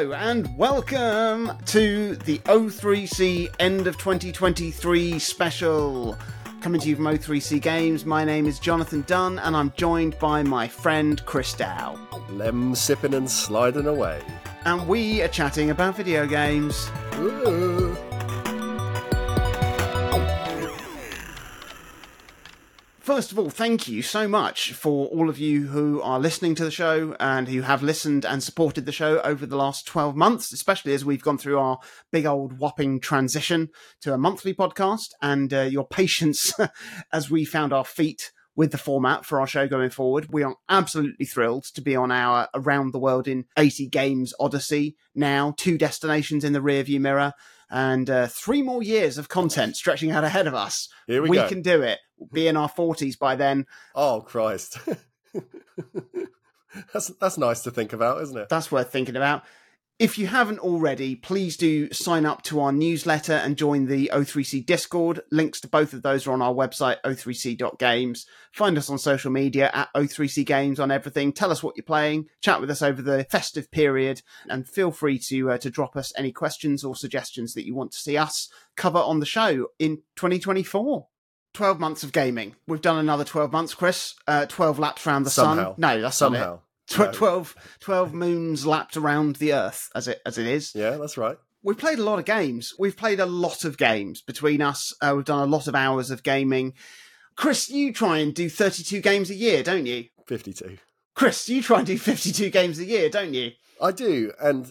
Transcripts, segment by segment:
Hello and welcome to the O3C End of 2023 special. Coming to you from O3C Games, my name is Jonathan Dunn and I'm joined by my friend Chris Dow. Lem sipping and sliding away. And we are chatting about video games. Ooh. First of all, thank you so much for all of you who are listening to the show and who have listened and supported the show over the last 12 months, especially as we've gone through our big old whopping transition to a monthly podcast and uh, your patience as we found our feet with the format for our show going forward. We are absolutely thrilled to be on our Around the World in 80 Games Odyssey now, two destinations in the rearview mirror and uh, three more years of content stretching out ahead of us. Here we, go. We can do it. We'll be in our 40s by then. Oh Christ. that's that's nice to think about, isn't it? That's worth thinking about. If you haven't already, please do sign up to our newsletter and join the O3C Discord. Links to both of those are on our website, o3c.games. Find us on social media at O3C Games on everything. Tell us what you're playing. Chat with us over the festive period and feel free to, uh, to drop us any questions or suggestions that you want to see us cover on the show in 2024. 12 months of gaming. We've done another 12 months, Chris. Uh, 12 laps around the Somehow. sun. No, that's not it. Somehow. Tw- No. 12, 12 moons lapped around the earth as it as it is Yeah, that's right. we've played a lot of games we've played a lot of games between us uh, we've done a lot of hours of gaming chris you try and do 32 games a year don't you 52. chris you try and do 52 games a year don't you I do, and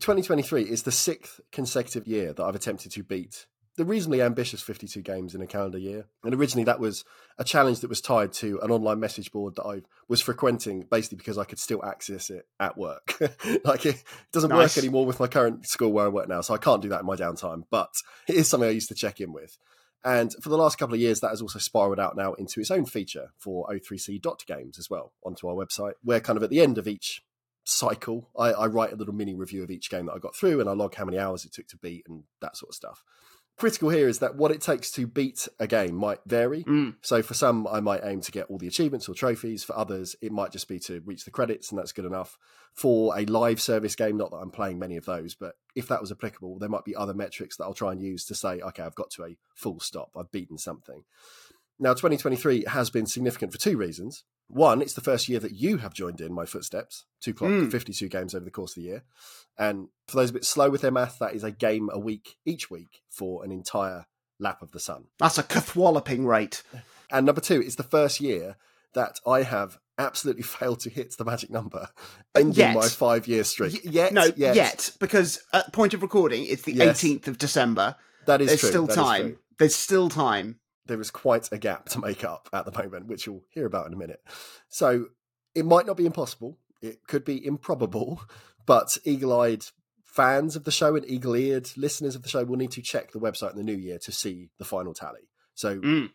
2023 is the sixth consecutive year that I've attempted to beat the reasonably ambitious 52 games in a calendar year. And originally, that was a challenge that was tied to an online message board that I was frequenting, basically because I could still access it at work. like it doesn't Nice. work anymore with my current school where I work now, so I can't do that in my downtime. But it is something I used to check in with. And for the last couple of years, that has also spiraled out now into its own feature for O3C dot games as well onto our website, where kind of at the end of each cycle, I, I write a little mini review of each game that I got through and I log how many hours it took to beat and that sort of stuff. Critical here is that what it takes to beat a game might vary. Mm. So for some, I might aim to get all the achievements or trophies. For others, it might just be to reach the credits, and that's good enough. For a live service game, not that I'm playing many of those, but if that was applicable, there might be other metrics that I'll try and use to say, okay, I've got to a full stop. I've beaten something. Now, 2023 has been significant for two reasons. One, it's the first year that you have joined in my footsteps, two clock, Mm. 52 games over the course of the year. And for those a bit slow with their math, that is a game a week each week for an entire lap of the sun. that's a cathwalloping rate And number two, it's the first year that I have absolutely failed to hit the magic number, ending Yet. my five year streak. Y- yet, no yet. yet because at point of recording it's the Yes. 18th of december That is there's true. still that time there's still time there is quite a gap to make up at the moment, which you'll hear about in a minute. So it might not be impossible. It could be improbable, but eagle eyed fans of the show and eagle eared listeners of the show will need to check the website in the new year to see the final tally. So, Mm.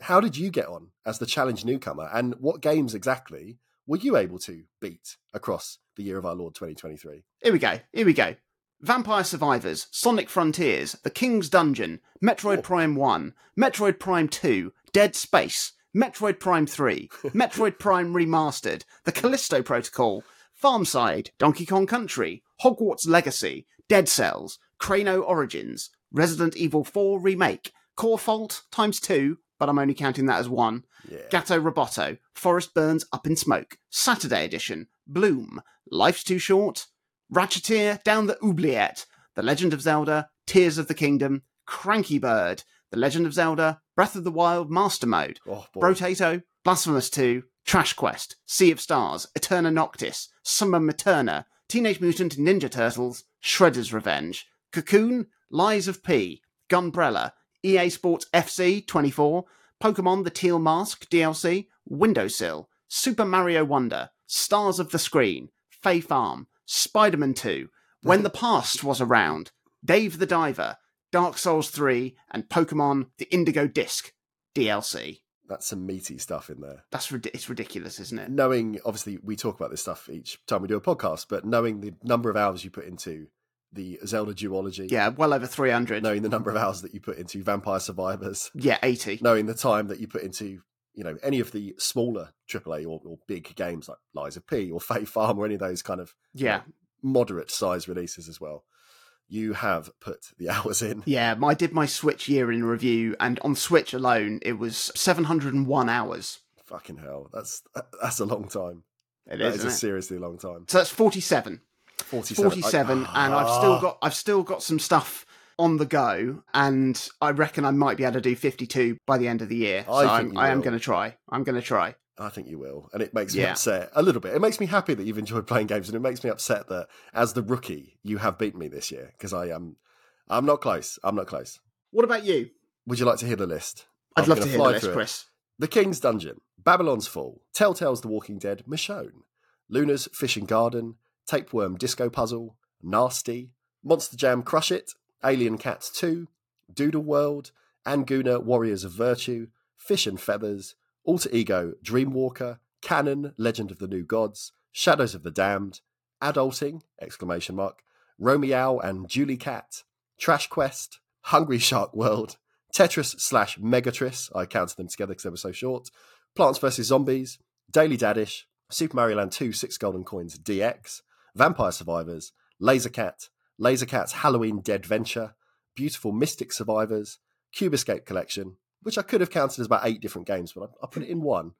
how did you get on as the challenge newcomer, and what games exactly were you able to beat across the year of our Lord 2023? Here we go. Here we go. Vampire Survivors, Sonic Frontiers, The King's Dungeon, Metroid Oh. Prime 1, Metroid Prime 2, Dead Space, Metroid Prime 3, Metroid Prime Remastered, The Callisto Protocol, Farmside, Donkey Kong Country, Hogwarts Legacy, Dead Cells, Crano Origins, Resident Evil 4 Remake, Core Fault times 2, but I'm only counting that as one, Yeah. Gatto Roboto, Forest Burns Up in Smoke, Saturday Edition, Bloom, Life's Too Short, Ratcheteer Down the Oubliette, The Legend of Zelda, Tears of the Kingdom, Cranky Bird, The Legend of Zelda, Breath of the Wild Master Mode, oh. Brotato, Blasphemous 2, Trash Quest, Sea of Stars, Eterna Noctis, Summer Materna, Teenage Mutant Ninja Turtles, Shredder's Revenge, Cocoon, Lies of P, Gunbrella, EA Sports FC 24, Pokemon The Teal Mask DLC, Windowsill, Super Mario Wonder, Stars of the Screen, Fae Farm, Spider Man 2, When the Past Was Around, Dave the Diver, Dark Souls 3, and Pokemon The Indigo Disc DLC. That's some meaty stuff in there. That's it's ridiculous, isn't it? knowing obviously we talk about this stuff each time we do a podcast, but knowing the number of hours you put into the Zelda duology, Yeah, well over 300. knowing the number of hours that you put into Vampire Survivors, Yeah, 80. knowing the time that you put into you know any of the smaller AAA or, or big games like Lies of P or Fae Farm or any of those kind of you Yeah. know, moderate size releases as well. You have put the hours in. Yeah, I did my Switch year in review, and on Switch alone, it was 701 hours. Fucking hell, that's that's a long time. It That is, is a it? seriously long time. So that's 47. 47. 47 I- and I've still Ah. got I've still got some stuff on the go and I reckon I might be able to do 52 by the end of the year. So I I'm, I am going to try. I'm going to try. I think you will, and it makes me Yeah. upset a little bit. It makes me happy that you've enjoyed playing games, and it makes me upset that as the rookie, you have beaten me this year because I am. I'm not close. I'm not close. What about you? Would you like to hear the list? I'd I'm love to hear the list. Chris. The King's Dungeon, Babylon's Fall, Telltale's The Walking Dead, Michonne, Luna's Fishing Garden, Tapeworm Disco Puzzle, Nasty, Monster Jam Crush It, Alien Cats 2, Doodle World, Anguna Warriors of Virtue, Fish and Feathers, Alter Ego Dreamwalker, Canon Legend of the New Gods, Shadows of the Damned, Adulting! Exclamation mark, Romeo and Julie Cat, Trash Quest, Hungry Shark World, Tetris slash Megatris, I counted them together because they were so short, Plants vs. Zombies, Daily Daddish, Super Mario Land 2 Six Golden Coins DX, Vampire Survivors, Laser Cat, Laser Cat's Halloween Dead Venture, Beautiful Mystic Survivors, Cube Escape Collection, which I could have counted as about eight different games, but I, I put it in one.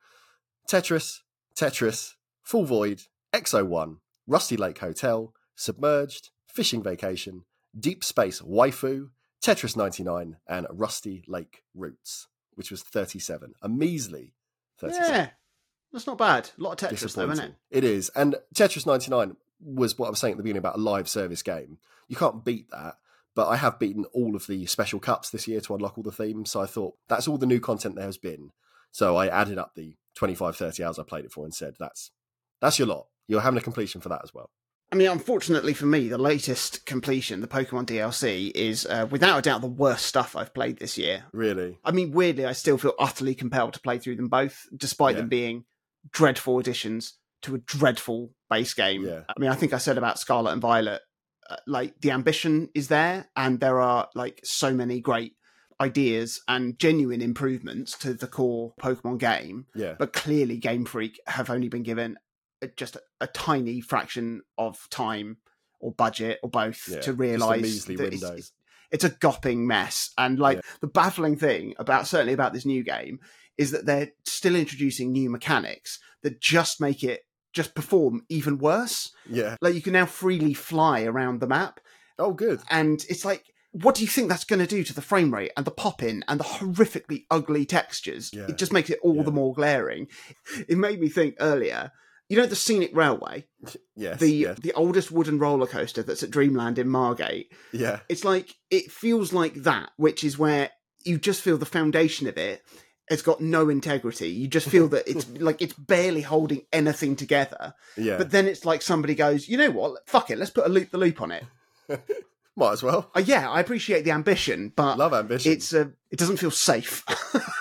Tetris, Tetris, Full Void, Exo 1, Rusty Lake Hotel, Submerged, Fishing Vacation, Deep Space Waifu, Tetris 99, and Rusty Lake Roots, which was 37. A measly 37. Yeah. That's not bad. A lot of Tetris though, isn't it? It is. And Tetris 99 was what I was saying at the beginning about a live service game. You can't beat that. But I have beaten all of the special cups this year to unlock all the themes. So I thought that's all the new content there has been. So I added up the 25, 30 hours I played it for and said, that's that's your lot. You're having a completion for that as well. I mean, unfortunately for me, the latest completion, the Pokemon DLC, is uh, without a doubt the worst stuff I've played this year. Really. I mean, weirdly, I still feel utterly compelled to play through them both, despite Yeah. them being dreadful additions to a dreadful base game. Yeah. I mean, I think I said about Scarlet and Violet, uh, like the ambition is there, and there are like so many great ideas and genuine improvements to the core Pokemon game. Yeah. But clearly, Game Freak have only been given just a, a tiny fraction of time or budget or both Yeah, to measly that it's, it's, it's a gopping mess. And like Yeah. the baffling thing about certainly about this new game is that they're still introducing new mechanics that just make it just perform even worse. Yeah. Like you can now freely fly around the map, Oh, good. and it's like. What do you think that's going to do to the frame rate and the pop in and the horrifically ugly textures? Yeah. It just makes it all Yeah. the more glaring. It made me think earlier, you know, the Scenic Railway, Yes. the yes. the oldest wooden roller coaster that's at Dreamland in Margate. Yeah. It's like it feels like that, which is where you just feel the foundation of it has got no integrity. You just feel that it's like it's barely holding anything together. Yeah. But then it's like somebody goes, you know what? Fuck it, let's put a loop the loop on it. Might as well. Uh, yeah, I appreciate the ambition, but Love ambition. it's uh, it doesn't feel safe.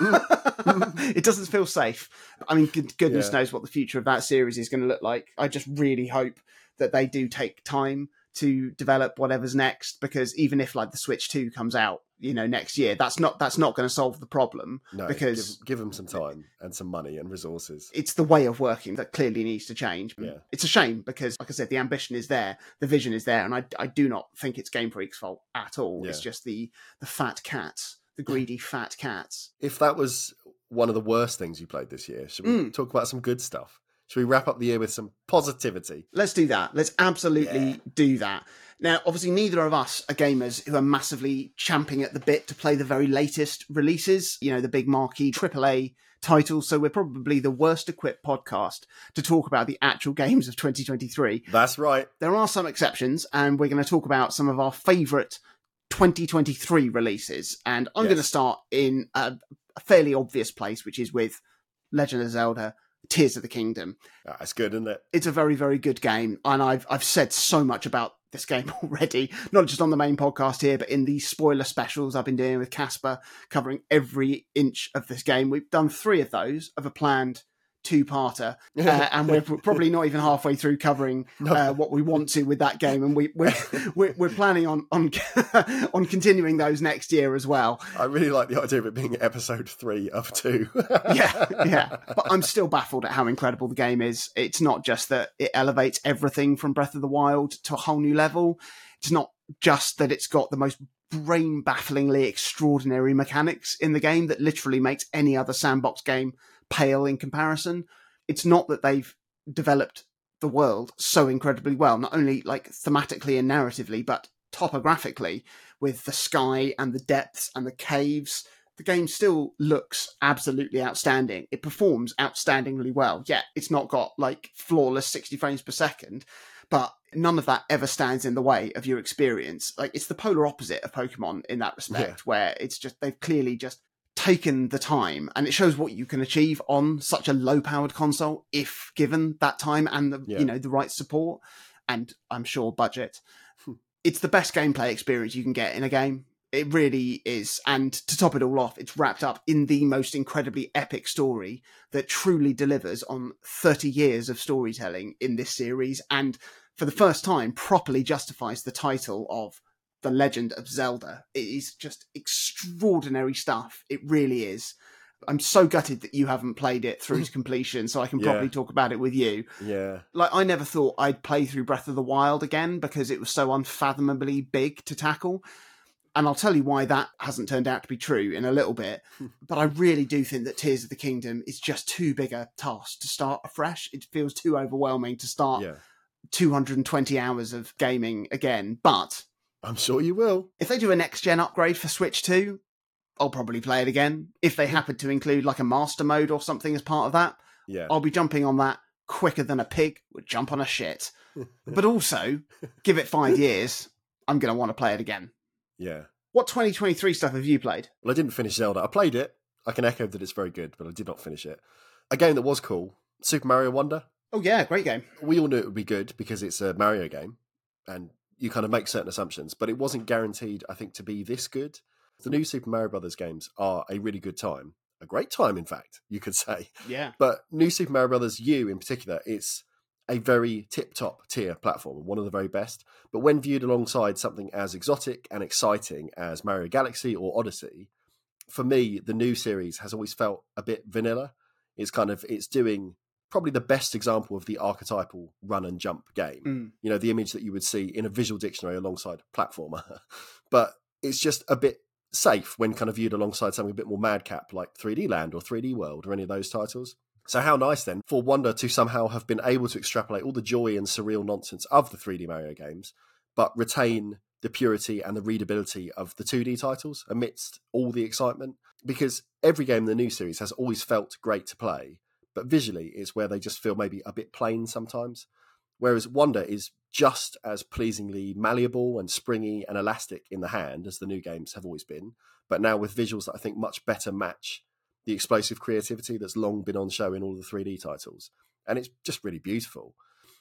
it doesn't feel safe. I mean, good, goodness Yeah. knows what the future of that series is going to look like. I just really hope that they do take time to develop whatever's next, because even if like the Switch Two comes out, you know, next year, that's not that's not going to solve the problem no, because give, give them some time and some money and resources. it's the way of working that clearly needs to change. Yeah. It's a shame because, like I said, the ambition is there, the vision is there, and I, I do not think it's Game Freak's fault at all. It's just the the fat cats, the greedy fat cats. if that was one of the worst things you played this year, should we Mm. talk about some good stuff? Should we wrap up the year with some positivity? Let's do that. Let's absolutely Yeah. do that. Now, obviously, neither of us are gamers who are massively champing at the bit to play the very latest releases, you know, the big marquee AAA titles. So we're probably the worst equipped podcast to talk about the actual games of 2023. That's right. There are some exceptions, and we're going to talk about some of our favourite 2023 releases. And I'm Yes. going to start in a, a fairly obvious place, which is with Legend of Zelda Tears of the Kingdom Ah, That's good, isn't it? it's a very very good game and i've i've said so much about this game already not just on the main podcast here but in the spoiler specials i've been doing with casper covering every inch of this game we've done three of those of a planned two-parter, uh, and we're probably not even halfway through covering No. uh, what we want to with that game, and we we're, we're, we're planning on on on continuing those next year as well. I really like the idea of it being episode three of two. yeah, yeah. But I'm still baffled at how incredible the game is. It's not just that it elevates everything from Breath of the Wild to a whole new level. It's not just that it's got the most brain bafflingly extraordinary mechanics in the game that literally makes any other sandbox game pale in comparison. It's not that they've developed the world so incredibly well, not only like thematically and narratively, but topographically with the sky and the depths and the caves the game still looks absolutely outstanding. It performs outstandingly well. Yeah, it's not got like flawless 60 frames per second, but none of that ever stands in the way of your experience. Like it's the polar opposite of Pokemon in that respect, where it's just they've clearly just taken the time and it shows what you can achieve on such a low powered console if given that time and the Yeah. you know the right support and I'm sure budget. It's the best gameplay experience you can get in a game. It really is. And to top it all off, it's wrapped up in the most incredibly epic story that truly delivers on 30 years of storytelling in this series. And for the first time, properly justifies the title of The Legend of Zelda. It is just extraordinary stuff. It really is. I'm so gutted that you haven't played it through to completion, so I can Yeah. probably talk about it with you yeah, like I never thought I'd play through Breath of the Wild again because it was so unfathomably big to tackle. And I'll tell you why that hasn't turned out to be true in a little bit. Hmm. but I really do think that Tears of the Kingdom is just too big a task to start afresh. It feels too overwhelming to start yeah. 220 hours of gaming again. But I'm sure you will. if they do a next gen upgrade for Switch 2, I'll probably play it again. If they happen to include like a master mode or something as part of that, Yeah, I'll be jumping on that quicker than a pig would jump on a shit. But also, give it five years, I'm going to want to play it again. yeah. What 2023 stuff have you played? Well, I didn't finish Zelda. I played it. I can echo that it's very good, but I did not finish it. A game that was cool, Super Mario Wonder. Oh, yeah, great game. We all knew it would be good because it's a Mario game, and you kind of make certain assumptions, but it wasn't guaranteed, I think, to be this good. The new Super Mario Brothers games are a really good time, a great time, in fact, you could say. Yeah. But New Super Mario Brothers U in particular, it's a very tip top tier platform, one of the very best. But when viewed alongside something as exotic and exciting as Mario Galaxy or Odyssey, for me, the new series has always felt a bit vanilla. It's kind of it's doing probably the best example of the archetypal run and jump game. Mm. You know, the image that you would see in a visual dictionary alongside platformer. but it's just a bit safe when kind of viewed alongside something a bit more madcap like 3D Land or 3D World or any of those titles. So how nice then for Wonder to somehow have been able to extrapolate all the joy and surreal nonsense of the 3D Mario games, but retain the purity and the readability of the 2D titles amidst all the excitement. Because every game in the new series has always felt great to play, but visually it's where they just feel maybe a bit plain sometimes. Whereas Wonder is just as pleasingly malleable and springy and elastic in the hand as the new games have always been, but now with visuals that I think much better match the explosive creativity that's long been on show in all the 3D titles. And it's just really beautiful.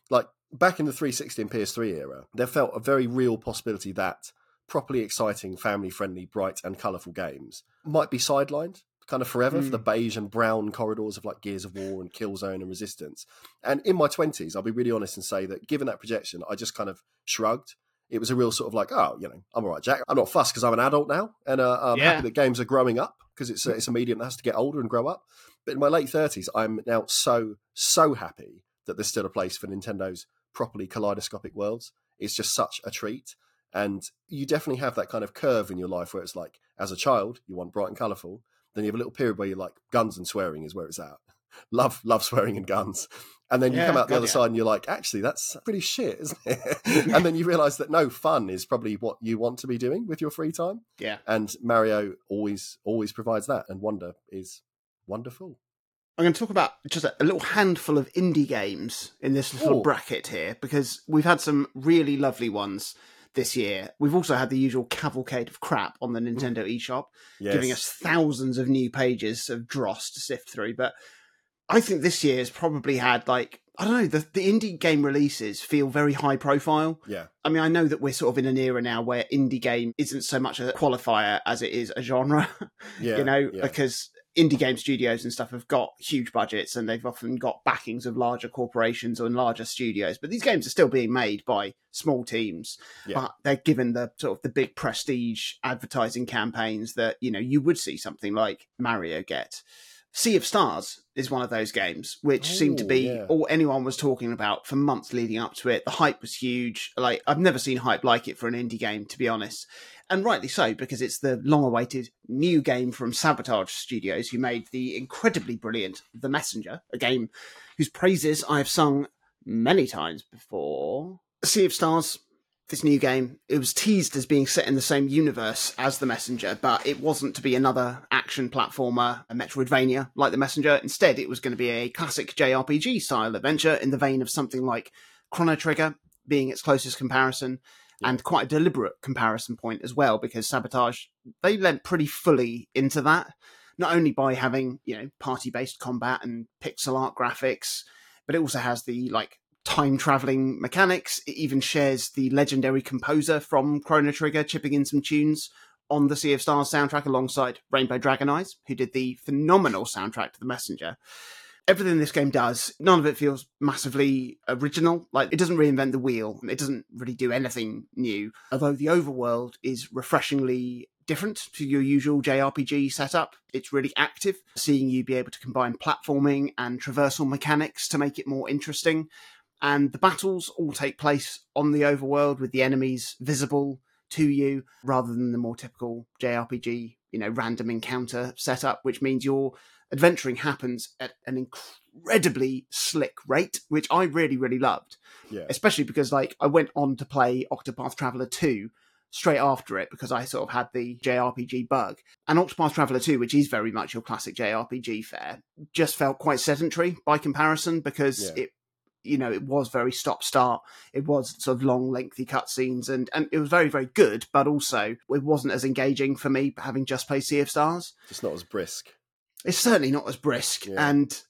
Like back in the 360 and PS3 era, there felt a very real possibility that properly exciting, family friendly, bright, and colourful games might be sidelined kind of forever for the beige and brown corridors of like Gears of War and Killzone and Resistance. And in my 20s, I'll be really honest and say that given that projection, I just kind of shrugged. It was a real sort of like, oh, you know, I'm all right, Jack. I'm not fussed because I'm an adult now, and uh, I'm Yeah. happy that games are growing up because it's a, it's a medium that has to get older and grow up. But in my late 30s, I'm now so so happy that there's still a place for Nintendo's properly kaleidoscopic worlds. It's just such a treat. And you definitely have that kind of curve in your life where it's like, as a child, you want bright and colourful. Then you have a little period where you're like, guns and swearing is where it's at. Love, love swearing and guns. And then you Yeah, come out the other yeah. side and you're like, actually, that's pretty shit, isn't it? and then you realise that no, fun is probably what you want to be doing with your free time. Yeah. And Mario always, always provides that. And Wonder is wonderful. I'm going to talk about just a, a little handful of indie games in this little Ooh. bracket here because we've had some really lovely ones this year. We've also had the usual cavalcade of crap on the Nintendo eShop. Yes. giving us thousands of new pages of dross to sift through. But I think this year has probably had like I don't know the the indie game releases feel very high profile. Yeah. I mean, I know that we're sort of in an era now where indie game isn't so much a qualifier as it is a genre. Yeah. you know, yeah. because indie game studios and stuff have got huge budgets and they've often got backings of larger corporations or larger studios. But these games are still being made by small teams. Yeah. But they're given the sort of the big prestige advertising campaigns that, you know, you would see something like Mario get. Sea of Stars is one of those games which seemed to Oh, be yeah. all anyone was talking about for months leading up to it. The hype was huge. Like I've never seen hype like it for an indie game, to be honest. And rightly so, because it's the long awaited new game from Sabotage Studios, who made the incredibly brilliant The Messenger, a game whose praises I have sung many times before. Sea of Stars, this new game, it was teased as being set in the same universe as The Messenger, but it wasn't to be another action platformer, a Metroidvania like The Messenger. Instead, it was going to be a classic JRPG style adventure in the vein of something like Chrono Trigger, being its closest comparison, and quite a deliberate comparison point as well, because Sabotage, they lent pretty fully into that. Not only by having, you know, party based combat and pixel art graphics, but it also has the like time traveling mechanics. It even shares the legendary composer from Chrono Trigger chipping in some tunes on the Sea of Stars soundtrack alongside Rainbow Dragon Eyes, who did the phenomenal soundtrack to The Messenger. Everything this game does, none of it feels massively original. Like, it doesn't reinvent the wheel. It doesn't really do anything new. Although the overworld is refreshingly different to your usual JRPG setup. It's really active, seeing you be able to combine platforming and traversal mechanics to make it more interesting and the battles all take place on the overworld with the enemies visible to you rather than the more typical JRPG, you know, random encounter setup, which means your adventuring happens at an incredibly slick rate, which I really, really loved. Yeah. Especially because, like, I went on to play Octopath Traveler 2 straight after it because I sort of had the JRPG bug. And Octopath Traveler 2, which is very much your classic JRPG fare, just felt quite sedentary by comparison because Yeah. it you know, it was very stop start. It was sort of long, lengthy cutscenes, and and it was very, very good. But also, it wasn't as engaging for me having just played Sea of Stars. it's not as brisk. It's certainly not as brisk, Yeah. and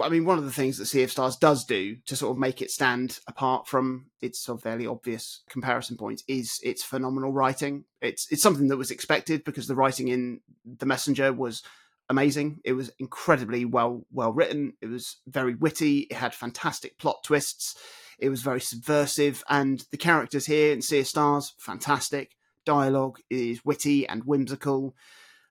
I mean, one of the things that Sea of Stars does do to sort of make it stand apart from its sort of fairly obvious comparison points is its phenomenal writing. It's it's something that was expected because the writing in The Messenger was amazing. It was incredibly well well written. It was very witty. It had fantastic plot twists. It was very subversive, and the characters here in Sea Stars fantastic. Dialogue is witty and whimsical.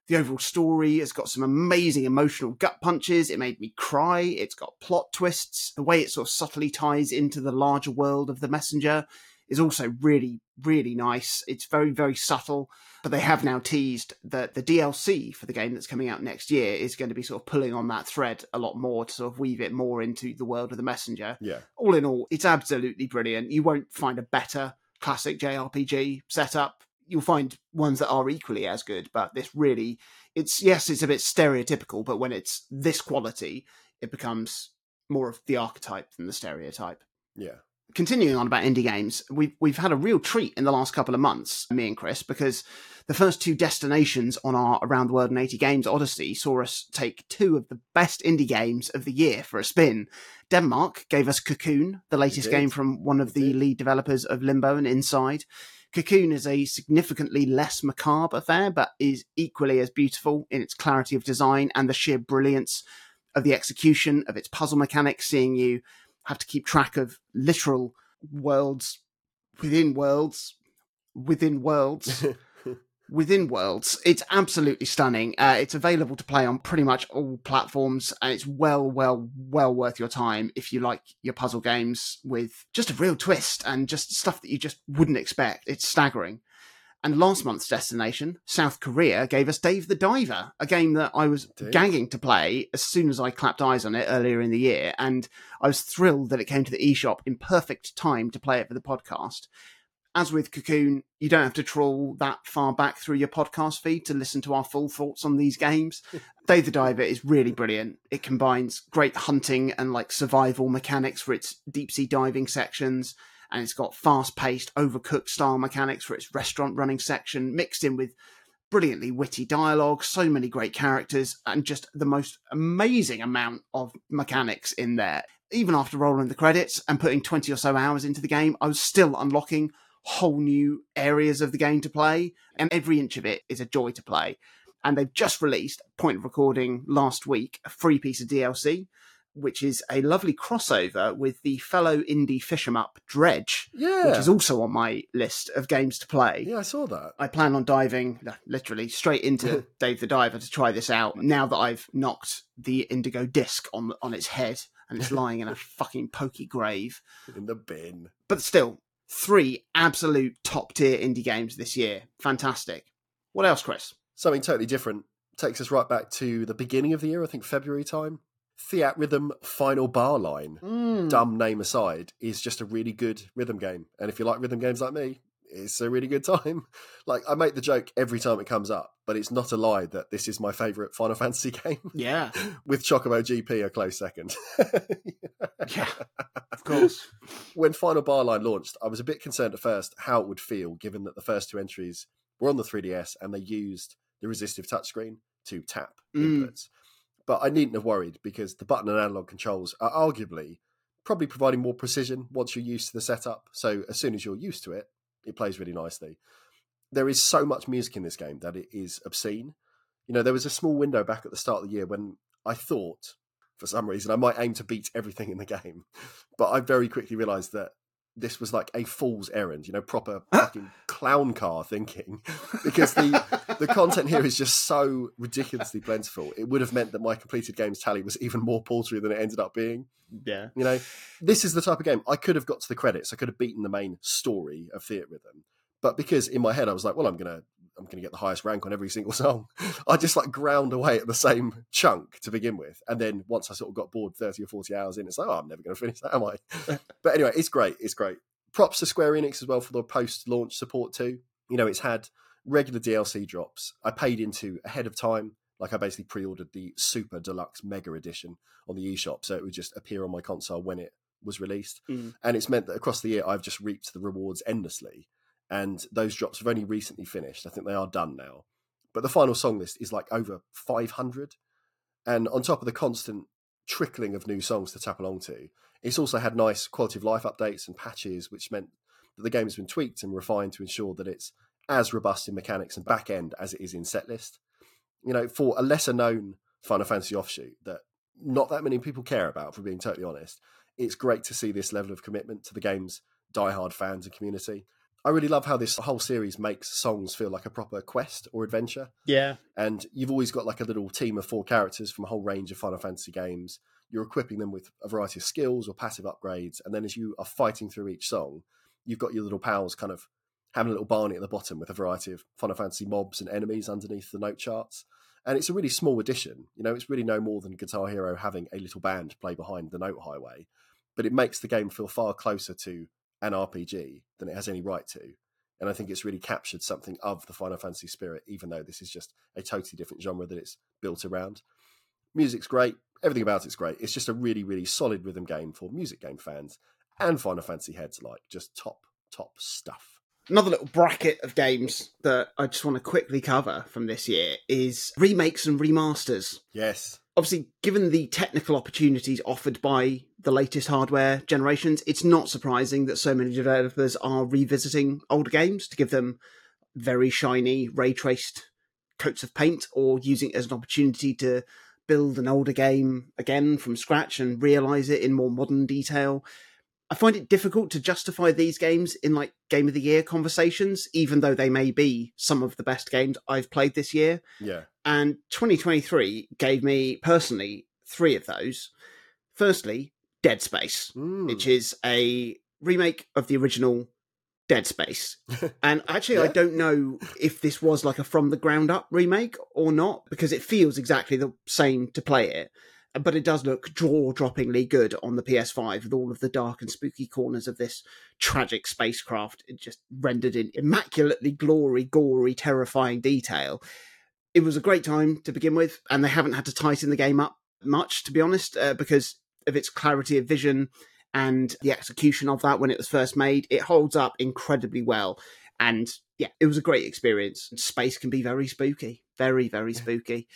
The overall story has got some amazing emotional gut punches. It made me cry. It's got plot twists. The way it sort of subtly ties into the larger world of the messenger is also really, really nice. It's very, very subtle. But they have now teased that the DLC for the game that's coming out next year is going to be sort of pulling on that thread a lot more to sort of weave it more into the world of the messenger. Yeah. All in all, it's absolutely brilliant. You won't find a better classic JRPG setup. You'll find ones that are equally as good, but this really, it's yes, it's a bit stereotypical, but when it's this quality, it becomes more of the archetype than the stereotype Yeah. Continuing on about indie games, we've we've had a real treat in the last couple of months, me and Chris, because the first two destinations on our Around the World in 80 Games Odyssey saw us take two of the best indie games of the year for a spin. Denmark gave us Cocoon, the latest game from one of the lead developers of Limbo and Inside. Cocoon is a significantly less macabre affair, but is equally as beautiful in its clarity of design and the sheer brilliance of the execution of its puzzle mechanics, seeing you have to keep track of literal worlds within worlds within worlds within worlds. It's absolutely stunning. Uh, it's available to play on pretty much all platforms and it's well well well worth your time if you like your puzzle games with just a real twist and just stuff that you just wouldn't expect. It's staggering and last month's destination, South Korea, gave us Dave the Diver, a game that I was Dave. gagging to play as soon as I clapped eyes on it earlier in the year. And I was thrilled that it came to the eShop in perfect time to play it for the podcast. As with Cocoon, you don't have to trawl that far back through your podcast feed to listen to our full thoughts on these games. Dave the Diver is really brilliant. It combines great hunting and like survival mechanics for its deep sea diving sections and it's got fast paced, overcooked style mechanics for its restaurant running section, mixed in with brilliantly witty dialogue, so many great characters, and just the most amazing amount of mechanics in there. Even after rolling the credits and putting 20 or so hours into the game, I was still unlocking whole new areas of the game to play, and every inch of it is a joy to play. and they've just released, point of recording last week, a free piece of DLC, which is a lovely crossover with the fellow indie fish 'em up Dredge, Yeah. which is also on my list of games to play. yeah, I saw that. I plan on diving literally straight into Dave the Diver to try this out now that I've knocked the indigo disc on on its head and it's lying in a fucking pokey grave. In the bin. But still, three absolute top tier indie games this year. Fantastic. What else, Chris? Something totally different. Takes us right back to the beginning of the year, I think February time. Theatrhythm Final Bar Line, Mm. dumb name aside, is just a really good rhythm game. And if you like rhythm games like me, it's a really good time. Like, I make the joke every time it comes up, but it's not a lie that this is my favourite Final Fantasy game, Yeah, with Chocobo GP a close second. yeah, of course. when Final Bar Line launched, I was a bit concerned at first how it would feel, given that the first two entries were on the 3DS and they used the resistive touchscreen to tap Mm. inputs. But I needn't have worried because the button and analog controls are arguably probably providing more precision once you're used to the setup. So as soon as you're used to it, it plays really nicely. There is so much music in this game that it is obscene. You know, there was a small window back at the start of the year when I thought, for some reason, I might aim to beat everything in the game. But I very quickly realised that this was like a fool's errand, you know, proper fucking clown car thinking. Because the the content here is just so ridiculously plentiful. It would have meant that my completed games tally was even more paltry than it ended up being. Yeah. You know, this is the type of game I could have got to the credits. I could have beaten the main story of Theatrhythm, but because in my head I was like, well, I'm gonna I'm gonna get the highest rank on every single song. I just like ground away at the same chunk to begin with, and then once I sort of got bored, thirty or forty hours in, it's like, oh, I'm never gonna finish that, am I? but anyway, it's great. It's great. Props to Square Enix as well for the post-launch support too. You know, it's had regular DLC drops. I paid into ahead of time. Like I basically pre-ordered the super deluxe mega edition on the eShop, so it would just appear on my console when it was released. Mm. And it's meant that across the year I've just reaped the rewards endlessly. And those drops have only recently finished. I think they are done now. But the final song list is like over 500. And on top of the constant trickling of new songs to tap along to, it's also had nice quality of life updates and patches, which meant that the game has been tweaked and refined to ensure that it's as robust in mechanics and back end as it is in setlist. You know, for a lesser known Final Fantasy offshoot that not that many people care about, for being totally honest, it's great to see this level of commitment to the game's diehard fans and community. I really love how this whole series makes songs feel like a proper quest or adventure. Yeah. And you've always got like a little team of four characters from a whole range of Final Fantasy games. You're equipping them with a variety of skills or passive upgrades. And then as you are fighting through each song, you've got your little pals kind of having a little Barney at the bottom with a variety of Final Fantasy mobs and enemies underneath the note charts. And it's a really small addition. You know, it's really no more than Guitar Hero having a little band play behind the note highway. But it makes the game feel far closer to an RPG than it has any right to. And I think it's really captured something of the Final Fantasy spirit, even though this is just a totally different genre that it's built around. Music's great, everything about it's great. It's just a really, really solid rhythm game for music game fans and Final Fantasy heads alike. Just top, top stuff. Another little bracket of games that I just want to quickly cover from this year is remakes and remasters. Yes. Obviously, given the technical opportunities offered by the latest hardware generations, it's not surprising that so many developers are revisiting older games to give them very shiny, ray traced coats of paint or using it as an opportunity to build an older game again from scratch and realize it in more modern detail. I find it difficult to justify these games in like game of the year conversations, even though they may be some of the best games I've played this year. Yeah. And 2023 gave me personally three of those. Firstly, Dead Space, Mm. which is a remake of the original Dead Space. And actually, I don't know if this was like a from the ground up remake or not, because it feels exactly the same to play it. But it does look jaw droppingly good on the PS5 with all of the dark and spooky corners of this tragic spacecraft it just rendered in immaculately glory, gory, terrifying detail. It was a great time to begin with, and they haven't had to tighten the game up much, to be honest, uh, because of its clarity of vision and the execution of that when it was first made. It holds up incredibly well. And yeah, it was a great experience. Space can be very spooky, very, very spooky.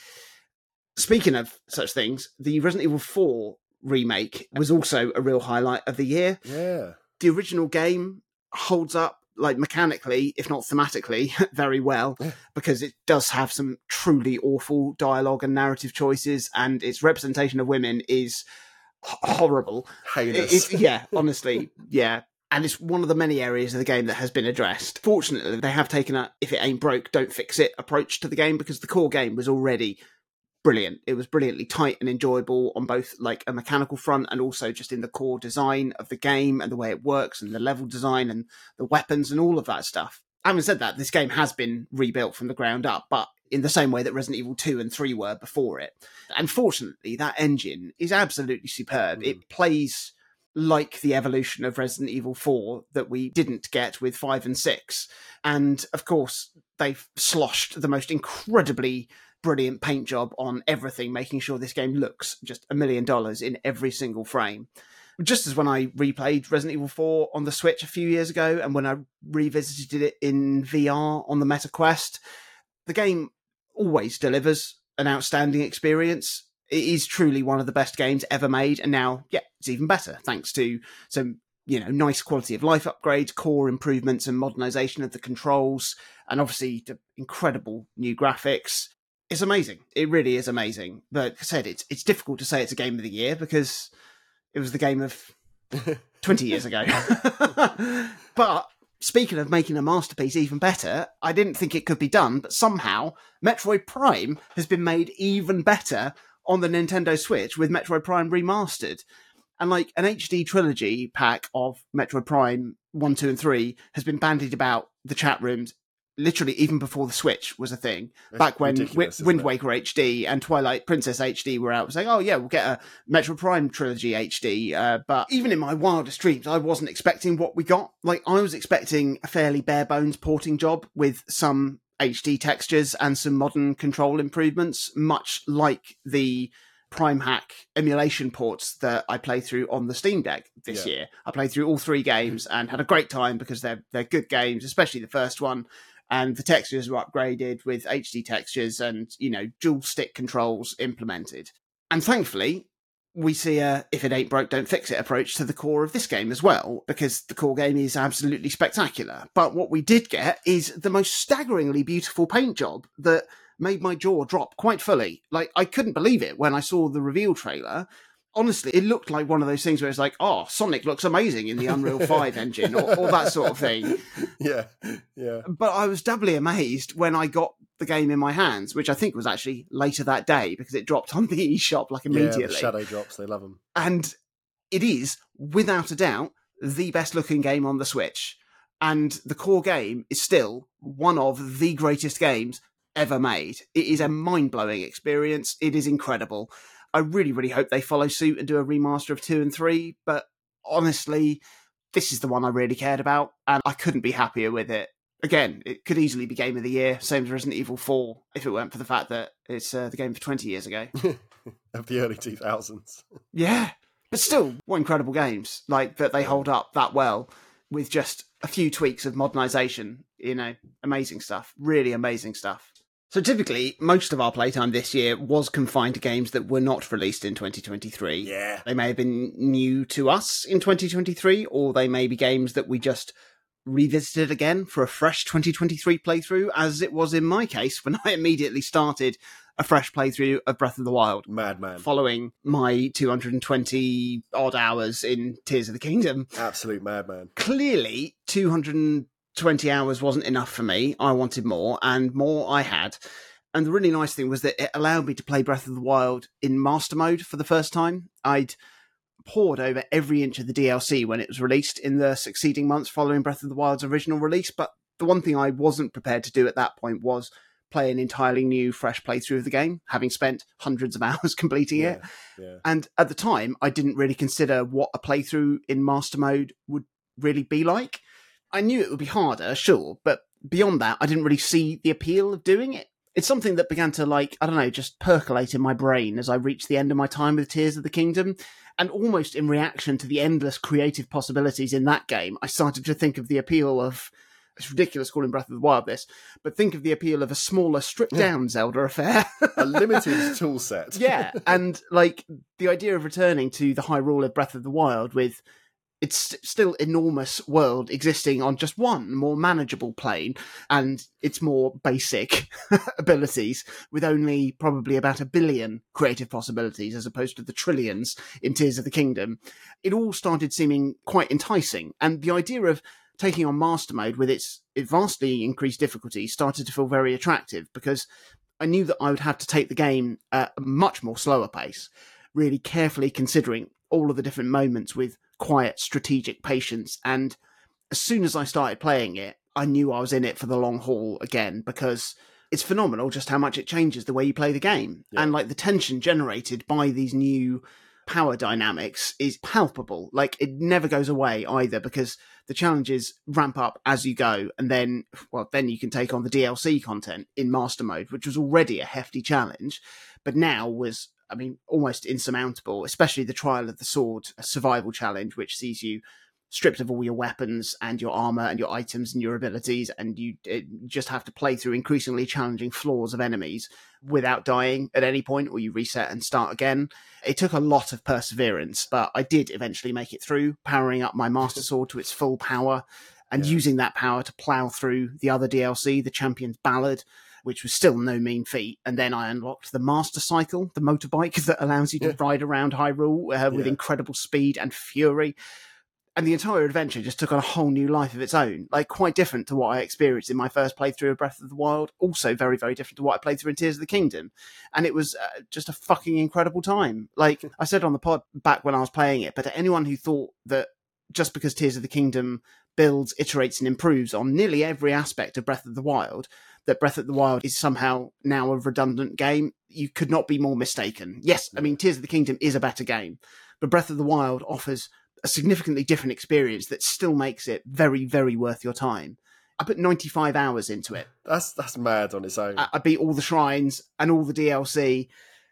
Speaking of such things, the Resident Evil 4 remake was also a real highlight of the year. Yeah. The original game holds up like mechanically, if not thematically, very well because it does have some truly awful dialogue and narrative choices, and its representation of women is h- horrible. Heinous. It- it- yeah, honestly, yeah. And it's one of the many areas of the game that has been addressed. Fortunately, they have taken a if it ain't broke, don't fix it approach to the game because the core game was already brilliant. It was brilliantly tight and enjoyable on both like a mechanical front and also just in the core design of the game and the way it works and the level design and the weapons and all of that stuff. Having said that, this game has been rebuilt from the ground up, but in the same way that Resident Evil 2 and 3 were before it. And fortunately, that engine is absolutely superb. It hmm. plays like the evolution of Resident Evil 4 that we didn't get with 5 and 6. And of course, they've sloshed the most incredibly brilliant paint job on everything, making sure this game looks just a million dollars in every single frame. Just as when I replayed Resident Evil 4 on the Switch a few years ago, and when I revisited it in VR on the Meta Quest, the game always delivers an outstanding experience. It is truly one of the best games ever made, and now, yeah, it's even better thanks to some, you know, nice quality of life upgrades, core improvements, and modernization of the controls, and obviously the incredible new graphics. It's amazing. It really is amazing. But like I said, it's it's difficult to say it's a game of the year because it was the game of 20 years ago. but speaking of making a masterpiece even better, I didn't think it could be done, but somehow Metroid Prime has been made even better on the Nintendo Switch with Metroid Prime Remastered. And like an HD trilogy pack of Metroid Prime 1, 2, and 3 has been bandied about the chat rooms literally even before the Switch was a thing. Back when ridiculous, Wi- isn't Wind it? Waker HD and Twilight Princess HD were out, saying, "Oh yeah, we'll get a Metroid Prime trilogy HD." Uh, but even in my wildest dreams, I wasn't expecting what we got. Like I was expecting a fairly bare bones porting job with some HD textures and some modern control improvements, much like the PrimeHack emulation ports that I play through on the Steam Deck this Yeah. year. I played through all three games and had a great time because they're they're good games, especially the first one. And the textures were upgraded with HD textures and you know dual stick controls implemented. And thankfully, we see a if it ain't broke, don't fix it approach to the core of this game as well, because the core game is absolutely spectacular. But what we did get is the most staggeringly beautiful paint job that made my jaw drop quite fully. Like I couldn't believe it when I saw the reveal trailer. Honestly, it looked like one of those things where it's like, oh, Sonic looks amazing in the Unreal 5 engine, or, or that sort of thing. yeah, yeah. But I was doubly amazed when I got the game in my hands, which I think was actually later that day because it dropped on the eShop like Yeah, immediately the shadow drops, they love them. and it is without a doubt the best looking game on the Switch. And the core game is still one of the greatest games ever made. It is a mind blowing experience. It is incredible. I really, really hope they follow suit and do a remaster of two and three. But honestly, this is the one I really cared about, and I couldn't be happier with it. Again, it could easily be game of the year, same as Resident Evil 4, if it weren't for the fact that it's uh, the game for 20 years ago. of the early 2000s. Yeah. But still, what incredible games. Like that they hold up that well with just a few tweaks of modernization. You know, amazing stuff. Really amazing stuff. So typically, most of our playtime this year was confined to games that were not released in 2023. Yeah. They may have been new to us in 2023, or they may be games that we just revisited again for a fresh 2023 playthrough, as it was in my case when I immediately started a fresh playthrough of Breath of the Wild Madman. following my 220 odd hours in Tears of the Kingdom. Absolute madman. Clearly, 220 hours wasn't enough for me. I wanted more, and more I had. And the really nice thing was that it allowed me to play Breath of the Wild in master mode for the first time. I'd poured over every inch of the DLC when it was released in the succeeding months following Breath of the Wild's original release. But the one thing I wasn't prepared to do at that point was play an entirely new, fresh playthrough of the game, having spent hundreds of hours completing it. Yeah, yeah. And at the time, I didn't really consider what a playthrough in master mode would really be like. I knew it would be harder, sure, but beyond that, I didn't really see the appeal of doing it. It's something that began to, like, I don't know, just percolate in my brain as I reached the end of my time with Tears of the Kingdom. And almost in reaction to the endless creative possibilities in that game, I started to think of the appeal of. It's ridiculous calling Breath of the Wild this, but think of the appeal of a smaller, stripped down Zelda affair. A limited tool set. yeah, and like the idea of returning to the Hyrule of Breath of the Wild with it's still enormous world existing on just one more manageable plane and its more basic abilities with only probably about a billion creative possibilities as opposed to the trillions in Tears of the Kingdom. It all started seeming quite enticing and the idea of taking on master mode with its vastly increased difficulty started to feel very attractive because I knew that I would have to take the game at a much more slower pace, really carefully considering all of the different moments with quiet, strategic patience. And as soon as I started playing it, I knew I was in it for the long haul again because it's phenomenal just how much it changes the way you play the game. Yeah. And like the tension generated by these new power dynamics is palpable. Like it never goes away either because the challenges ramp up as you go. And then, well, then you can take on the DLC content in master mode, which was already a hefty challenge, but now was I mean, almost insurmountable, especially the Trial of the Sword survival challenge, which sees you stripped of all your weapons and your armor and your items and your abilities, and you uh, just have to play through increasingly challenging floors of enemies without dying at any point, or you reset and start again. It took a lot of perseverance, but I did eventually make it through, powering up my Master Sword to its full power and yeah. using that power to plow through the other DLC, the Champion's Ballad which was still no mean feat. And then I unlocked the Master Cycle, the motorbike that allows you to yeah. ride around Hyrule uh, with yeah. incredible speed and fury. And the entire adventure just took on a whole new life of its own, like quite different to what I experienced in my first playthrough of Breath of the Wild. Also, very, very different to what I played through in Tears of the Kingdom. And it was uh, just a fucking incredible time. Like I said on the pod back when I was playing it, but to anyone who thought that just because Tears of the Kingdom builds, iterates, and improves on nearly every aspect of Breath of the Wild, that Breath of the Wild is somehow now a redundant game, you could not be more mistaken. Yes, I mean, Tears of the Kingdom is a better game, but Breath of the Wild offers a significantly different experience that still makes it very, very worth your time. I put 95 hours into it. That's that's mad on its own. I, I beat all the shrines and all the DLC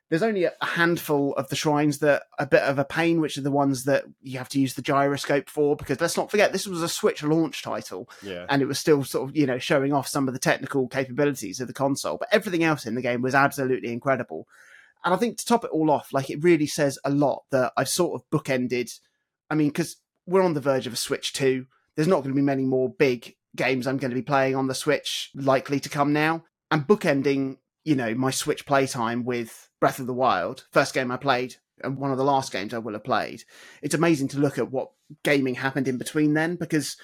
there's only a handful of the shrines that are a bit of a pain, which are the ones that you have to use the gyroscope for. Because let's not forget, this was a Switch launch title, yeah. and it was still sort of you know showing off some of the technical capabilities of the console. But everything else in the game was absolutely incredible. And I think to top it all off, like it really says a lot that I've sort of bookended. I mean, because we're on the verge of a Switch 2. There's not going to be many more big games I'm going to be playing on the Switch likely to come now. And bookending, you know, my Switch playtime with Breath of the Wild, first game I played, and one of the last games I will have played. It's amazing to look at what gaming happened in between then because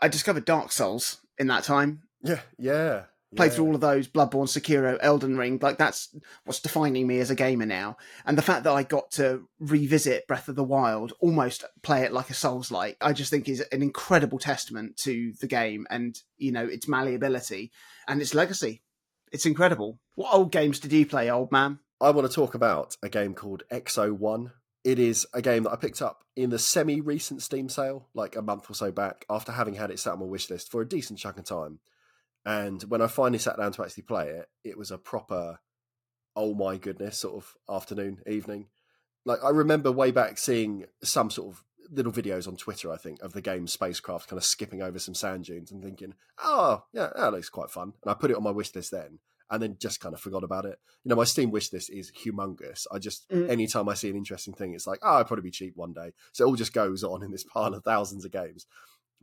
I discovered Dark Souls in that time. Yeah, yeah. Played yeah. through all of those, Bloodborne, Sekiro, Elden Ring. Like that's what's defining me as a gamer now. And the fact that I got to revisit Breath of the Wild, almost play it like a Souls like, I just think is an incredible testament to the game and, you know, its malleability and its legacy. It's incredible. What old games did you play, old man? I want to talk about a game called Exo One. It is a game that I picked up in the semi recent Steam sale, like a month or so back, after having had it sat on my wish list for a decent chunk of time. And when I finally sat down to actually play it, it was a proper, oh my goodness, sort of afternoon, evening. Like, I remember way back seeing some sort of little videos on Twitter, I think, of the game Spacecraft kind of skipping over some sand dunes and thinking, oh, yeah, that looks quite fun. And I put it on my wish list then and then just kind of forgot about it. You know, my Steam wish list is humongous. I just mm. anytime I see an interesting thing, it's like, oh, I'll probably be cheap one day. So it all just goes on in this pile of thousands of games.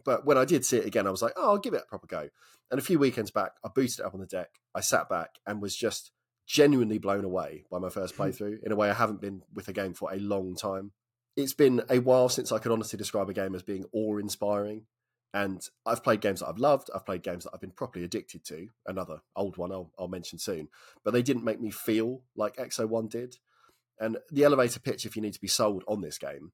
But when I did see it again, I was like, oh, I'll give it a proper go. And a few weekends back, I booted it up on the deck. I sat back and was just genuinely blown away by my first playthrough in a way I haven't been with a game for a long time. It's been a while since I could honestly describe a game as being awe inspiring. And I've played games that I've loved. I've played games that I've been properly addicted to. Another old one I'll, I'll mention soon. But they didn't make me feel like Exo 1 did. And the elevator pitch, if you need to be sold on this game,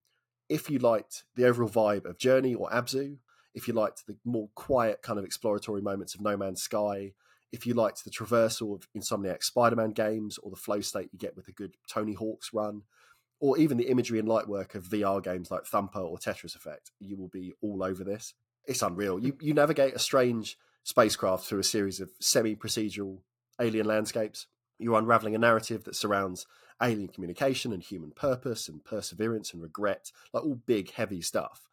if you liked the overall vibe of Journey or Abzu, if you liked the more quiet kind of exploratory moments of No Man's Sky, if you liked the traversal of Insomniac Spider Man games or the flow state you get with a good Tony Hawk's run, or even the imagery and light work of VR games like Thumper or Tetris Effect, you will be all over this it's unreal. You you navigate a strange spacecraft through a series of semi-procedural alien landscapes. You're unraveling a narrative that surrounds alien communication and human purpose and perseverance and regret, like all big, heavy stuff.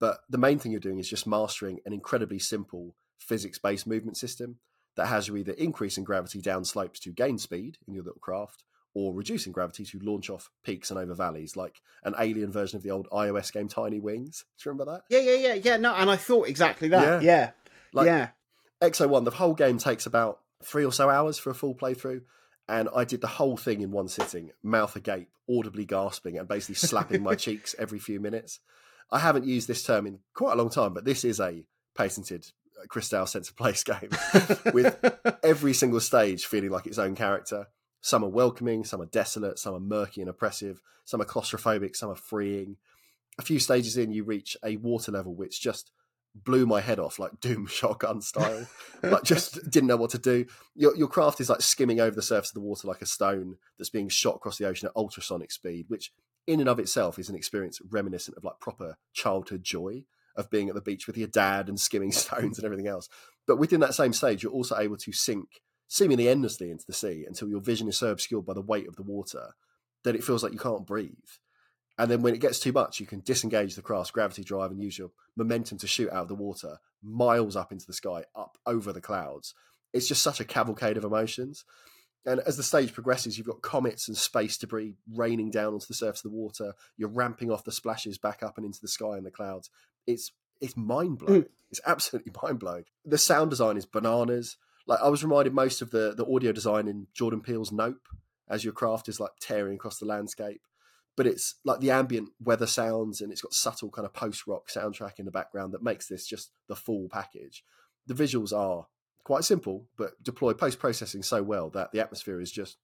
But the main thing you're doing is just mastering an incredibly simple physics-based movement system that has you either increase in gravity down slopes to gain speed in your little craft, or reducing gravity to launch off peaks and over valleys, like an alien version of the old iOS game Tiny Wings. Do you remember that? Yeah, yeah, yeah, yeah. No, and I thought exactly that. Yeah. Yeah, Like, yeah. Exo One, the whole game takes about three or so hours for a full playthrough. And I did the whole thing in one sitting, mouth agape, audibly gasping, and basically slapping my cheeks every few minutes. I haven't used this term in quite a long time, but this is a patented uh, Cristal sense of place game with every single stage feeling like its own character. Some are welcoming, some are desolate, some are murky and oppressive, some are claustrophobic, some are freeing. A few stages in, you reach a water level which just blew my head off, like Doom shotgun style. like just didn't know what to do. Your your craft is like skimming over the surface of the water like a stone that's being shot across the ocean at ultrasonic speed, which in and of itself is an experience reminiscent of like proper childhood joy of being at the beach with your dad and skimming stones and everything else. But within that same stage, you're also able to sink seemingly endlessly into the sea until your vision is so obscured by the weight of the water that it feels like you can't breathe. And then when it gets too much, you can disengage the craft's gravity drive and use your momentum to shoot out of the water miles up into the sky, up over the clouds. It's just such a cavalcade of emotions. And as the stage progresses, you've got comets and space debris raining down onto the surface of the water. You're ramping off the splashes back up and into the sky and the clouds. It's it's mind blowing. Hmm. It's absolutely mind blowing. The sound design is bananas. Like I was reminded most of the the audio design in Jordan Peele's Nope, as your craft is like tearing across the landscape. But it's like the ambient weather sounds, and it's got subtle kind of post rock soundtrack in the background that makes this just the full package. The visuals are quite simple, but deploy post processing so well that the atmosphere is just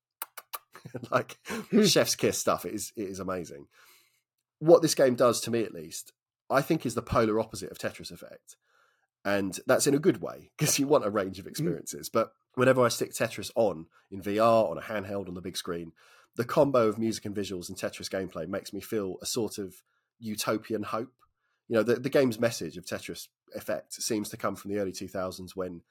like hmm. chef's kiss stuff. It is it is amazing. What this game does to me, at least, I think is the polar opposite of Tetris Effect, and that's in a good way because you want a range of experiences. But whenever I stick Tetris on in VR, on a handheld, on the big screen, the combo of music and visuals and Tetris gameplay makes me feel a sort of utopian hope. You know, the, the game's message of Tetris Effect seems to come from the early 2000s when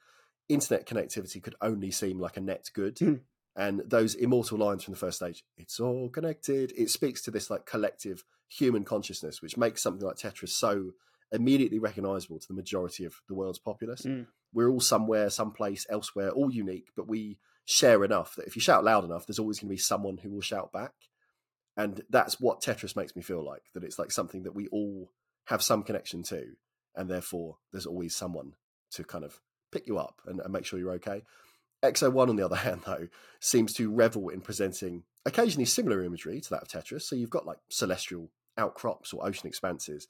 internet connectivity could only seem like a net good. Mm. And those immortal lines from the first stage, it's all connected, it speaks to this like collective human consciousness, which makes something like Tetris so immediately recognizable to the majority of the world's populace. Mm. We're all somewhere, someplace, elsewhere, all unique, but we share enough that if you shout loud enough, there's always going to be someone who will shout back. And that's what Tetris makes me feel like that it's like something that we all have some connection to. And therefore, there's always someone to kind of pick you up and, and make sure you're okay. Exo One, on the other hand, though, seems to revel in presenting occasionally similar imagery to that of Tetris. So you've got like celestial outcrops or ocean expanses,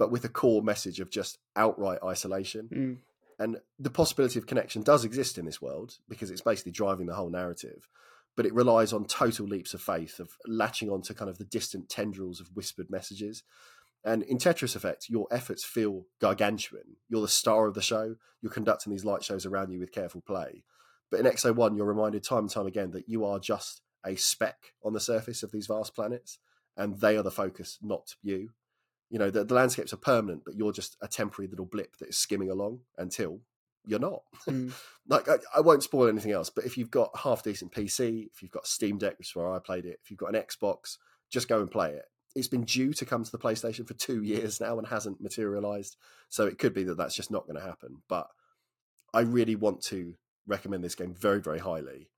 but with a core message of just outright isolation. Mm. And the possibility of connection does exist in this world because it's basically driving the whole narrative. But it relies on total leaps of faith, of latching onto kind of the distant tendrils of whispered messages. And in Tetris Effect, your efforts feel gargantuan. You're the star of the show. You're conducting these light shows around you with careful play. But in Exo One, you're reminded time and time again that you are just a speck on the surface of these vast planets, and they are the focus, not you. You know, the, the landscapes are permanent, but you're just a temporary little blip that is skimming along until you're not. Mm. like, I, I won't spoil anything else, but if you've got half decent PC, if you've got Steam Deck, which is where I played it, if you've got an Xbox, just go and play it it's been due to come to the PlayStation for two years now and hasn't materialized. So it could be that that's just not going to happen. But I really want to recommend this game very, very highly.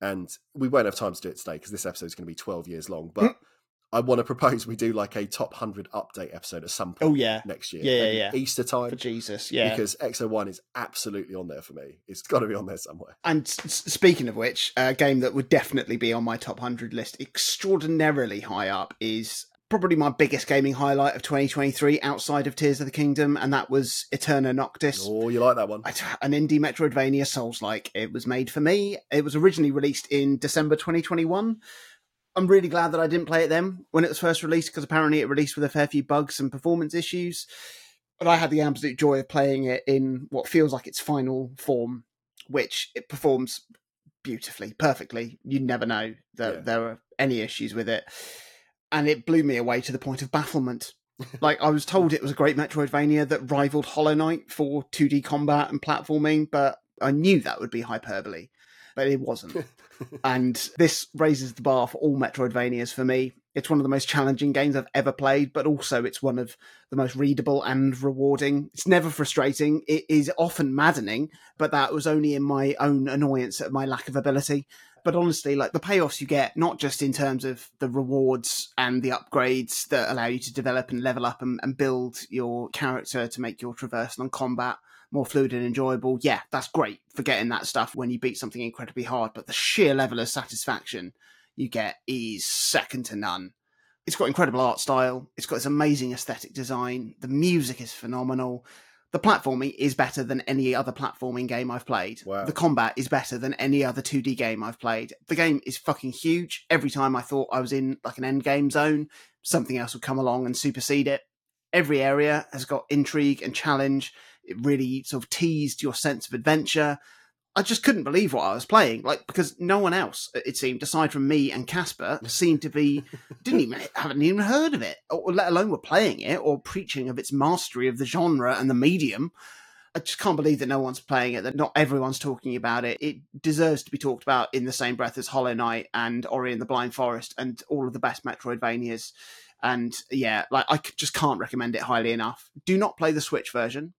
And we won't have time to do it today because this episode is going to be 12 years long. But I want to propose we do like a top 100 update episode at some oh, point Oh yeah, next year. Yeah, yeah, yeah. Easter time. for Jesus, yeah. Because Exo One is absolutely on there for me. It's got to be on there somewhere. And s- speaking of which, a game that would definitely be on my top 100 list, extraordinarily high up, is probably my biggest gaming highlight of 2023 outside of Tears of the Kingdom, and that was Eterna Noctis. Oh, you like that one? An indie Metroidvania Souls like. It was made for me. It was originally released in December 2021. I'm really glad that I didn't play it then when it was first released because apparently it released with a fair few bugs and performance issues. But I had the absolute joy of playing it in what feels like its final form, which it performs beautifully, perfectly. You never know that Yeah. there are any issues with it. And it blew me away to the point of bafflement. like I was told it was a great Metroidvania that rivaled Hollow Knight for 2D combat and platforming, but I knew that would be hyperbole. But it wasn't and this raises the bar for all Metroidvanias for me. It's one of the most challenging games I've ever played, but also it's one of the most readable and rewarding. It's never frustrating. It is often maddening, but that was only in my own annoyance at my lack of ability. But honestly, like the payoffs you get, not just in terms of the rewards and the upgrades that allow you to develop and level up and, and build your character to make your traversal and combat more fluid and enjoyable. Yeah, that's great for getting that stuff when you beat something incredibly hard. But the sheer level of satisfaction you get is second to none. It's got incredible art style. It's got this amazing aesthetic design. The music is phenomenal. The platforming is better than any other platforming game I've played. Wow. The combat is better than any other 2D game I've played. The game is fucking huge. Every time I thought I was in like an end game zone, something else would come along and supersede it. Every area has got intrigue and challenge. It really sort of teased your sense of adventure. I just couldn't believe what I was playing, like because no one else, it seemed, aside from me and Casper, seemed to be didn't even haven't even heard of it, or let alone were playing it or preaching of its mastery of the genre and the medium. I just can't believe that no one's playing it, that not everyone's talking about it. It deserves to be talked about in the same breath as Hollow Knight and Ori and the Blind Forest and all of the best Metroidvanias. And yeah, like I just can't recommend it highly enough. Do not play the Switch version.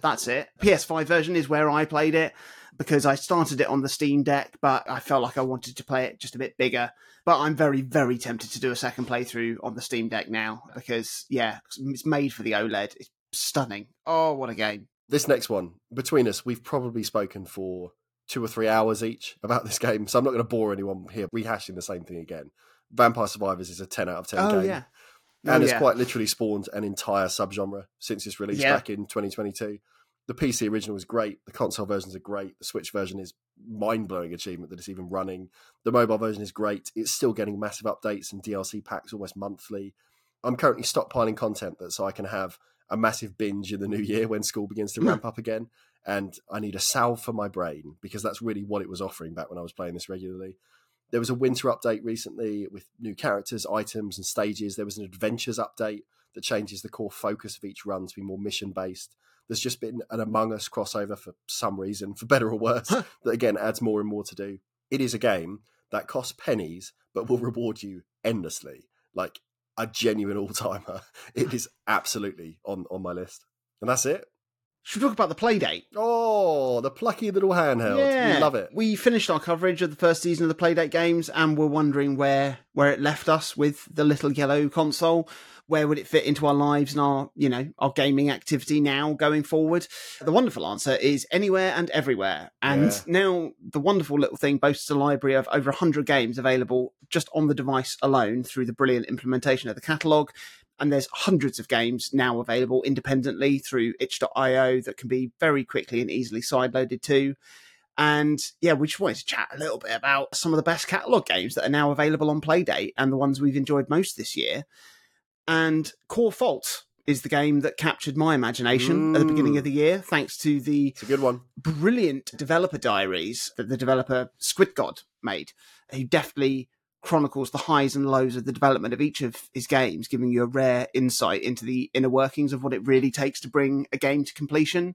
That's it. PS5 version is where I played it because I started it on the Steam Deck, but I felt like I wanted to play it just a bit bigger. But I'm very, very tempted to do a second playthrough on the Steam Deck now because, yeah, it's made for the OLED. It's stunning. Oh, what a game. This next one, between us, we've probably spoken for two or three hours each about this game, so I'm not going to bore anyone here rehashing the same thing again. Vampire Survivors is a 10 out of 10 Oh, game. yeah. Oh, and Oh, it's yeah. quite literally spawned an entire subgenre since its release Yeah. back in 2022. The PC original is great. The console versions are great. The Switch version is mind blowing achievement that it's even running. The mobile version is great. It's still getting massive updates and DLC packs almost monthly. I'm currently stockpiling content that so I can have a massive binge in the new year when school begins to ramp up again. And I need a salve for my brain because that's really what it was offering back when I was playing this regularly. There was a winter update recently with new characters, items, and stages. There was an adventures update that changes the core focus of each run to be more mission based. There's just been an Among Us crossover for some reason, for better or worse, that again adds more and more to do. It is a game that costs pennies but will reward you endlessly. Like a genuine all timer. It is absolutely on, on my list. And that's it. Should we talk about the Playdate? Oh, the plucky little handheld. We love it. We finished our coverage of the first season of the Playdate games and we're wondering where where it left us with the little yellow console. Where would it fit into our lives and our, you know, our gaming activity now going forward? The wonderful answer is anywhere and everywhere. And Yeah. now the wonderful little thing boasts a library of over 100 games available just on the device alone through the brilliant implementation of the catalogue and there's hundreds of games now available independently through itch.io that can be very quickly and easily sideloaded to. And yeah, we just wanted to chat a little bit about some of the best catalogue games that are now available on Playdate and the ones we've enjoyed most this year. And Core Fault is the game that captured my imagination at the beginning Mm. of the year, thanks to the It's a good one. brilliant developer diaries that the developer Squid God made, who deftly chronicles the highs and lows of the development of each of his games, giving you a rare insight into the inner workings of what it really takes to bring a game to completion.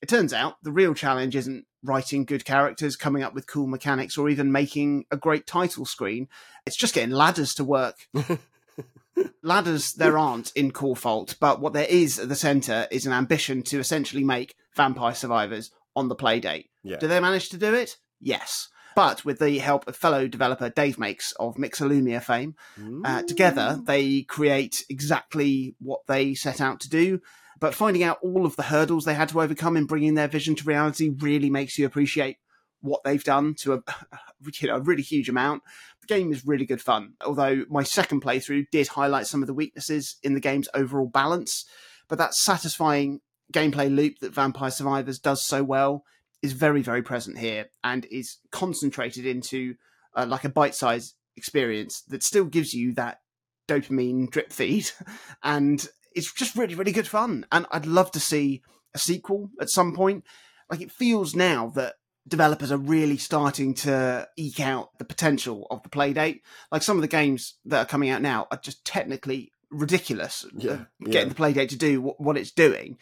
It turns out the real challenge isn't writing good characters, coming up with cool mechanics, or even making a great title screen. It's just getting ladders to work. ladders there aren't in Core Fault, but what there is at the centre is an ambition to essentially make Vampire Survivors on the Playdate. Yeah. Do they manage to do it? Yes. But with the help of fellow developer Dave Makes of Mixolumia fame, uh, together they create exactly what they set out to do. But finding out all of the hurdles they had to overcome in bringing their vision to reality really makes you appreciate what they've done to a, you know, a really huge amount. The game is really good fun, although my second playthrough did highlight some of the weaknesses in the game's overall balance. But that satisfying gameplay loop that Vampire Survivors does so well is very, very present here and is concentrated into uh, like a bite sized experience that still gives you that dopamine drip feed. And it's just really, really good fun. And I'd love to see a sequel at some point. Like it feels now that developers are really starting to eke out the potential of the playdate. Like some of the games that are coming out now are just technically ridiculous. Yeah, uh, Getting yeah. the playdate to do what, it's doing.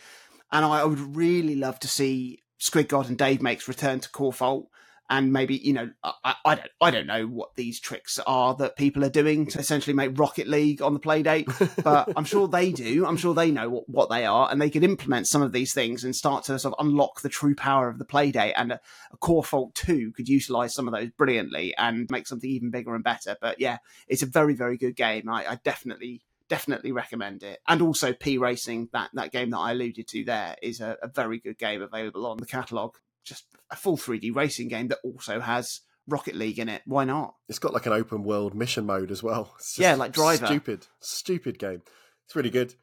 And I would really love to see Squid God and Dave Makes return to Core Fault and maybe you know I, I don't I don't know what these tricks are that people are doing to essentially make Rocket League on the Playdate, but I'm sure they do. I'm sure they know what, what they are, and they could implement some of these things and start to sort of unlock the true power of the Playdate. And a, a Core Fault Two could utilize some of those brilliantly and make something even bigger and better. But yeah, it's a very very good game. I, I definitely definitely recommend it. And also P Racing, that, that game that I alluded to there, is a, a very good game available on the catalogue just a full 3D racing game that also has Rocket League in it. Why not? It's got like an open world mission mode as well. yeah, like Driver. Stupid, stupid game. It's really good.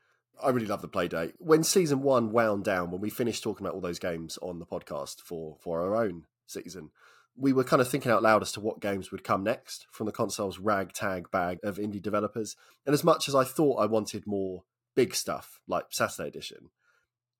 I really love the Playdate. When season one wound down, when we finished talking about all those games on the podcast for for our own season, we were kind of thinking out loud as to what games would come next from the console's ragtag bag of indie developers. And as much as I thought I wanted more big stuff like Saturday Edition,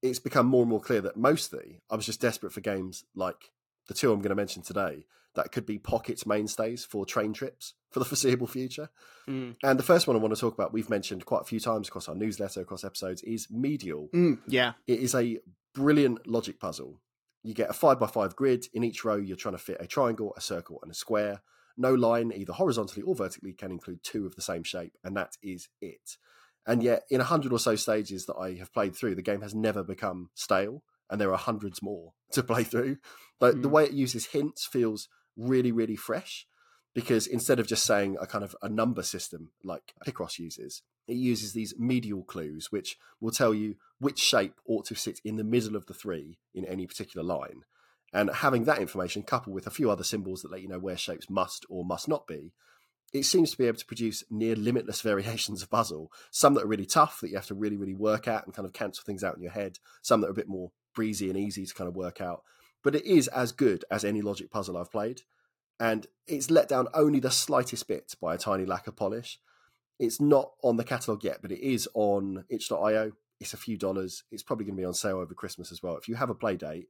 it's become more and more clear that mostly I was just desperate for games like the two I'm going to mention today that could be pocket mainstays for train trips for the foreseeable future. Mm. And the first one I want to talk about, we've mentioned quite a few times across our newsletter, across episodes, is Medial. Mm, yeah. It is a brilliant logic puzzle. You get a five by five grid. In each row, you're trying to fit a triangle, a circle, and a square. No line, either horizontally or vertically, can include two of the same shape, and that is it. And yet, in a hundred or so stages that I have played through, the game has never become stale, and there are hundreds more to play through. But mm. the way it uses hints feels really, really fresh because instead of just saying a kind of a number system like Picross uses, it uses these medial clues, which will tell you which shape ought to sit in the middle of the three in any particular line. And having that information coupled with a few other symbols that let you know where shapes must or must not be it seems to be able to produce near limitless variations of puzzle. Some that are really tough that you have to really, really work at and kind of cancel things out in your head. Some that are a bit more breezy and easy to kind of work out. But it is as good as any logic puzzle I've played. And it's let down only the slightest bit by a tiny lack of polish. It's not on the catalogue yet, but it is on itch.io. It's a few dollars. It's probably going to be on sale over Christmas as well. If you have a play date,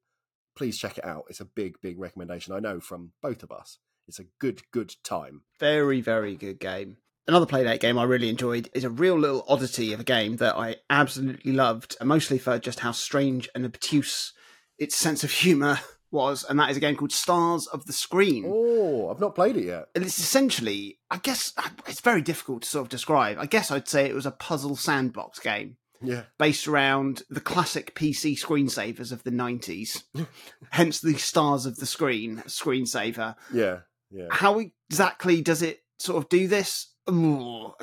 please check it out. It's a big, big recommendation I know from both of us. It's a good, good time. Very, very good game. Another Playdate game I really enjoyed is a real little oddity of a game that I absolutely loved, mostly for just how strange and obtuse its sense of humour was, and that is a game called Stars of the Screen. Oh, I've not played it yet. And it's essentially, I guess, it's very difficult to sort of describe. I guess I'd say it was a puzzle sandbox game. Yeah. Based around the classic PC screensavers of the 90s, hence the Stars of the Screen screensaver. Yeah. Yeah. How exactly does it sort of do this? Ooh,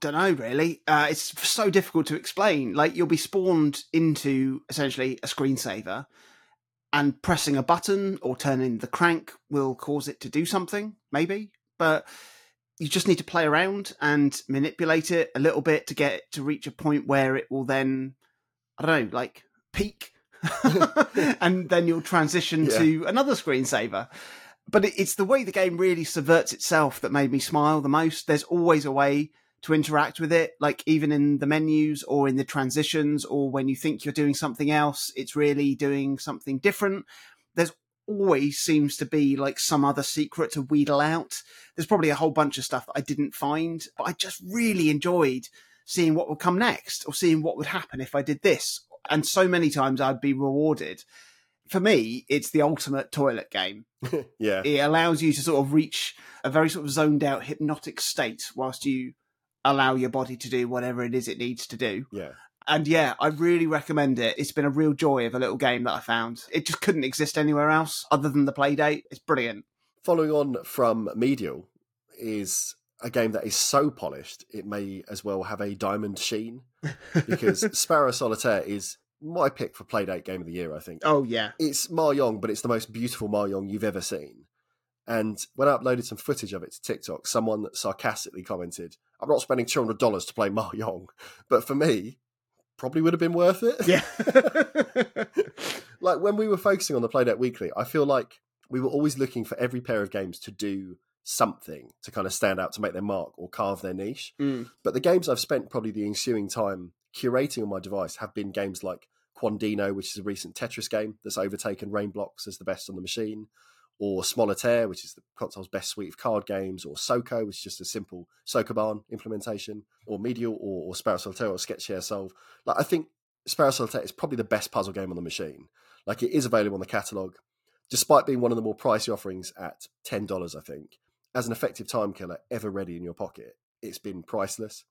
don't know really. Uh, it's so difficult to explain. Like you'll be spawned into essentially a screensaver, and pressing a button or turning the crank will cause it to do something, maybe. But you just need to play around and manipulate it a little bit to get to reach a point where it will then, I don't know, like peak, and then you'll transition yeah. to another screensaver but it's the way the game really subverts itself that made me smile the most. There's always a way to interact with it, like even in the menus or in the transitions or when you think you're doing something else, it's really doing something different. There's always seems to be like some other secret to wheedle out. There's probably a whole bunch of stuff that I didn't find, but I just really enjoyed seeing what would come next or seeing what would happen if I did this. And so many times I'd be rewarded for me, it's the ultimate toilet game. yeah. It allows you to sort of reach a very sort of zoned out hypnotic state whilst you allow your body to do whatever it is it needs to do. Yeah. And yeah, I really recommend it. It's been a real joy of a little game that I found. It just couldn't exist anywhere else other than the Playdate. It's brilliant. Following on from Medial is a game that is so polished it may as well have a diamond sheen because Sparrow Solitaire is my pick for Playdate Game of the Year, I think. Oh, yeah. It's Mahjong, but it's the most beautiful Mahjong you've ever seen. And when I uploaded some footage of it to TikTok, someone sarcastically commented, I'm not spending $200 to play Mahjong. But for me, probably would have been worth it. Yeah. like when we were focusing on the Playdate Weekly, I feel like we were always looking for every pair of games to do something to kind of stand out to make their mark or carve their niche. Mm. But the games I've spent probably the ensuing time curating on my device have been games like Quandino, which is a recent Tetris game that's overtaken Rainblocks as the best on the machine, or Smolitaire, which is the console's best suite of card games, or Soko, which is just a simple Sokoban implementation, or Medial, or, or Sparrow Solitaire, or Sketch Share Solve. Like I think Sparrow Solitaire is probably the best puzzle game on the machine. Like it is available on the catalog. despite being one of the more pricey offerings at $10, I think, as an effective time killer ever ready in your pocket, it's been priceless.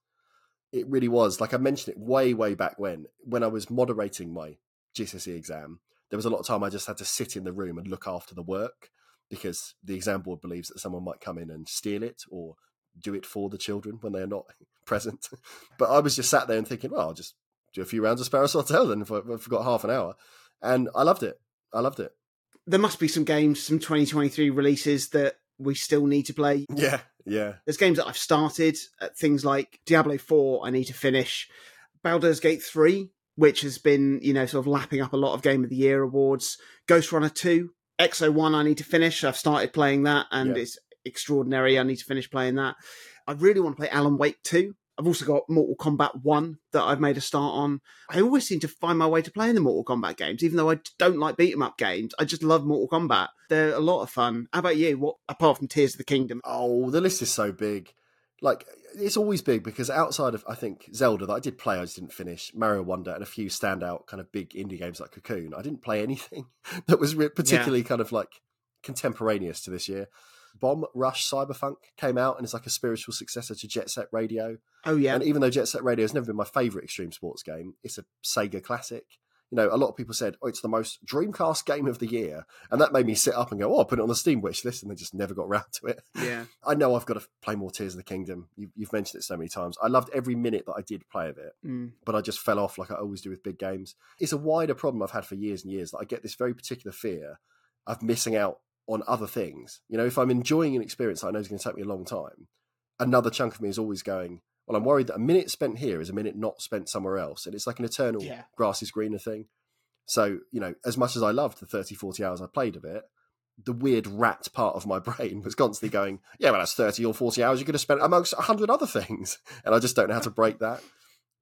It really was. Like I mentioned it way, way back when, when I was moderating my GCSE exam, there was a lot of time I just had to sit in the room and look after the work because the exam board believes that someone might come in and steal it or do it for the children when they're not present. but I was just sat there and thinking, well, I'll just do a few rounds of Sparrow Hotel then if, I, have got half an hour. And I loved it. I loved it. There must be some games, some 2023 releases that we still need to play. Yeah, yeah. There's games that I've started, uh, things like Diablo 4, I need to finish. Baldur's Gate 3, which has been, you know, sort of lapping up a lot of Game of the Year awards. Ghostrunner 2, Exo 1, I need to finish. I've started playing that and yeah. it's extraordinary. I need to finish playing that. I really want to play Alan Wake 2. I've also got Mortal Kombat 1 that I've made a start on. I always seem to find my way to playing the Mortal Kombat games, even though I don't like beat 'em up games. I just love Mortal Kombat. They're a lot of fun. How about you? What apart from Tears of the Kingdom? Oh, the list is so big. Like it's always big because outside of I think Zelda that I did play, I just didn't finish Mario Wonder and a few standout kind of big indie games like Cocoon. I didn't play anything that was particularly yeah. kind of like contemporaneous to this year. Bomb Rush Cyberfunk came out and it's like a spiritual successor to Jet Set Radio. Oh yeah. And even though Jet Set Radio has never been my favorite extreme sports game, it's a Sega classic. You know, a lot of people said, "Oh, it's the most Dreamcast game of the year," and that made me sit up and go, "Oh, I'll put it on the Steam wish list," and they just never got around to it. Yeah. I know I've got to play more Tears of the Kingdom. You, have mentioned it so many times. I loved every minute that I did play of it, mm. but I just fell off like I always do with big games. It's a wider problem I've had for years and years that I get this very particular fear of missing out on other things. You know, if I'm enjoying an experience that I know is going to take me a long time, another chunk of me is always going, well, I'm worried that a minute spent here is a minute not spent somewhere else. And it's like an eternal yeah. grass is greener thing. So, you know, as much as I loved the 30, 40 hours I played of it, the weird rat part of my brain was constantly going, yeah, well, that's 30 or 40 hours you could have spent amongst 100 other things. And I just don't know how to break that.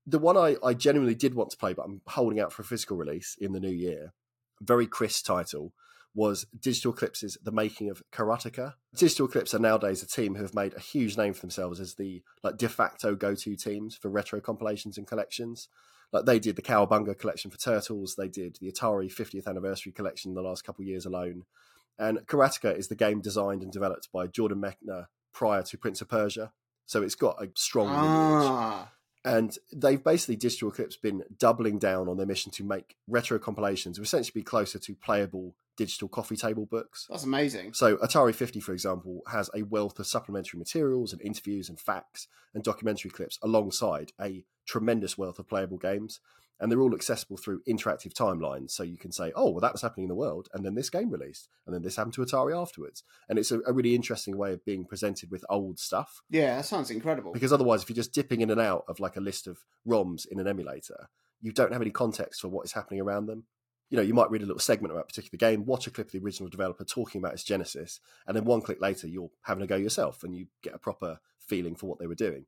The one I, I genuinely did want to play, but I'm holding out for a physical release in the new year, very crisp title, was Digital Eclipse's The Making of Karateka. Digital Eclipse are nowadays a team who have made a huge name for themselves as the like de facto go-to teams for retro compilations and collections. Like they did the Cowabunga collection for Turtles, they did the Atari 50th anniversary collection in the last couple of years alone. And Karateka is the game designed and developed by Jordan Mechner prior to Prince of Persia. So it's got a strong ah. lineage. And they've basically, Digital Eclipse, been doubling down on their mission to make retro compilations, to essentially be closer to playable digital coffee table books. That's amazing. So Atari 50, for example, has a wealth of supplementary materials and interviews and facts and documentary clips alongside a tremendous wealth of playable games. And they're all accessible through interactive timelines. So you can say, oh, well, that was happening in the world. And then this game released. And then this happened to Atari afterwards. And it's a, a really interesting way of being presented with old stuff. Yeah, that sounds incredible. Because otherwise, if you're just dipping in and out of like a list of ROMs in an emulator, you don't have any context for what is happening around them you know, you might read a little segment about a particular game, watch a clip of the original developer talking about its genesis, and then one click later, you're having a go yourself and you get a proper feeling for what they were doing.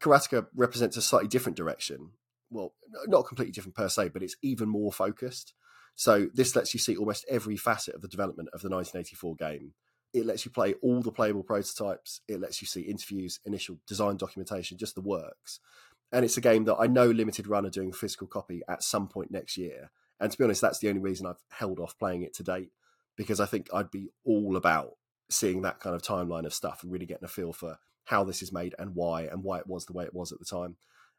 Karateka represents a slightly different direction. Well, not completely different per se, but it's even more focused. So this lets you see almost every facet of the development of the 1984 game. It lets you play all the playable prototypes. It lets you see interviews, initial design documentation, just the works. And it's a game that I know Limited Run are doing a physical copy at some point next year. And to be honest, that's the only reason I've held off playing it to date because I think I'd be all about seeing that kind of timeline of stuff and really getting a feel for how this is made and why and why it was the way it was at the time.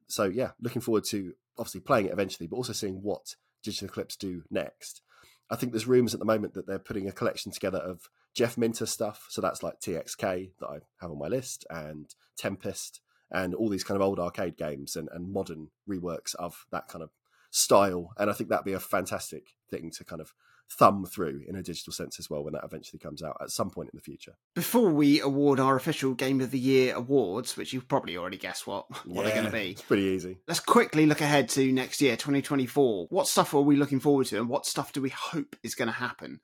So yeah, looking forward to obviously playing it eventually, but also seeing what Digital Eclipse do next. I think there's rumours at the moment that they're putting a collection together of Jeff Minter stuff. So that's like TXK that I have on my list and Tempest and all these kind of old arcade games and, and modern reworks of that kind of style. And I think that'd be a fantastic thing to kind of thumb through in a digital sense as well when that eventually comes out at some point in the future. Before we award our official Game of the Year awards, which you've probably already guessed what, what yeah, they're going to be. It's pretty easy. Let's quickly look ahead to next year, 2024. What stuff are we looking forward to and what stuff do we hope is going to happen?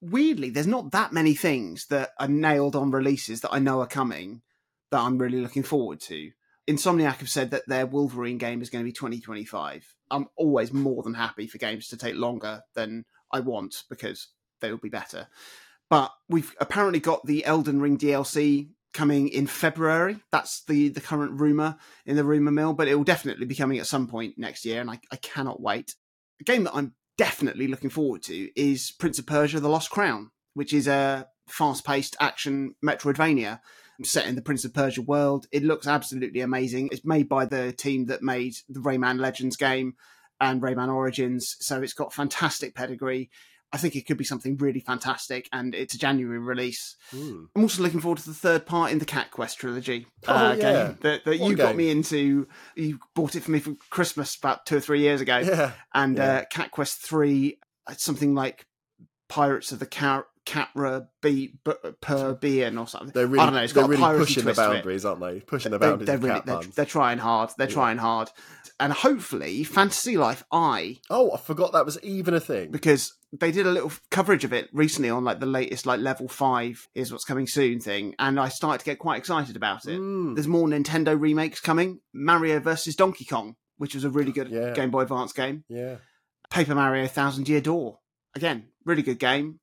Weirdly, there's not that many things that are nailed on releases that I know are coming that I'm really looking forward to. Insomniac have said that their Wolverine game is going to be 2025. I'm always more than happy for games to take longer than I want because they will be better. But we've apparently got the Elden Ring DLC coming in February. That's the the current rumor in the rumor mill, but it will definitely be coming at some point next year, and I, I cannot wait. A game that I'm definitely looking forward to is Prince of Persia: The Lost Crown. which is a fast-paced action Metroidvania set in the Prince of Persia world. It looks absolutely amazing. It's made by the team that made the Rayman Legends game and Rayman Origins, so it's got fantastic pedigree. I think it could be something really fantastic, and it's a January release. Hmm. I'm also looking forward to the third part in the Cat Quest trilogy Oh, uh, yeah. game that, that you got me into. You bought it for me for Christmas about two or three years ago, Yeah. and yeah. uh, Cat Quest Three, something like Pirates of the Car- Catra Be- B- Perbian or something. They're really, I don't know. It's they're got really pushing the twist to it. boundaries, aren't they? Pushing the boundaries they're, of really, they're, they're trying hard. They're Yeah. trying hard, and hopefully, Fantasy Life I Oh, I forgot that was even a thing. because they did a little coverage of it recently on like the latest like level five is what's coming soon thing, and I started to get quite excited about it. Mm. There's more Nintendo remakes coming. Mario versus Donkey Kong, which was a really good Yeah. Game Boy Advance game. Yeah. Paper Mario Thousand Year Door, again, really good game.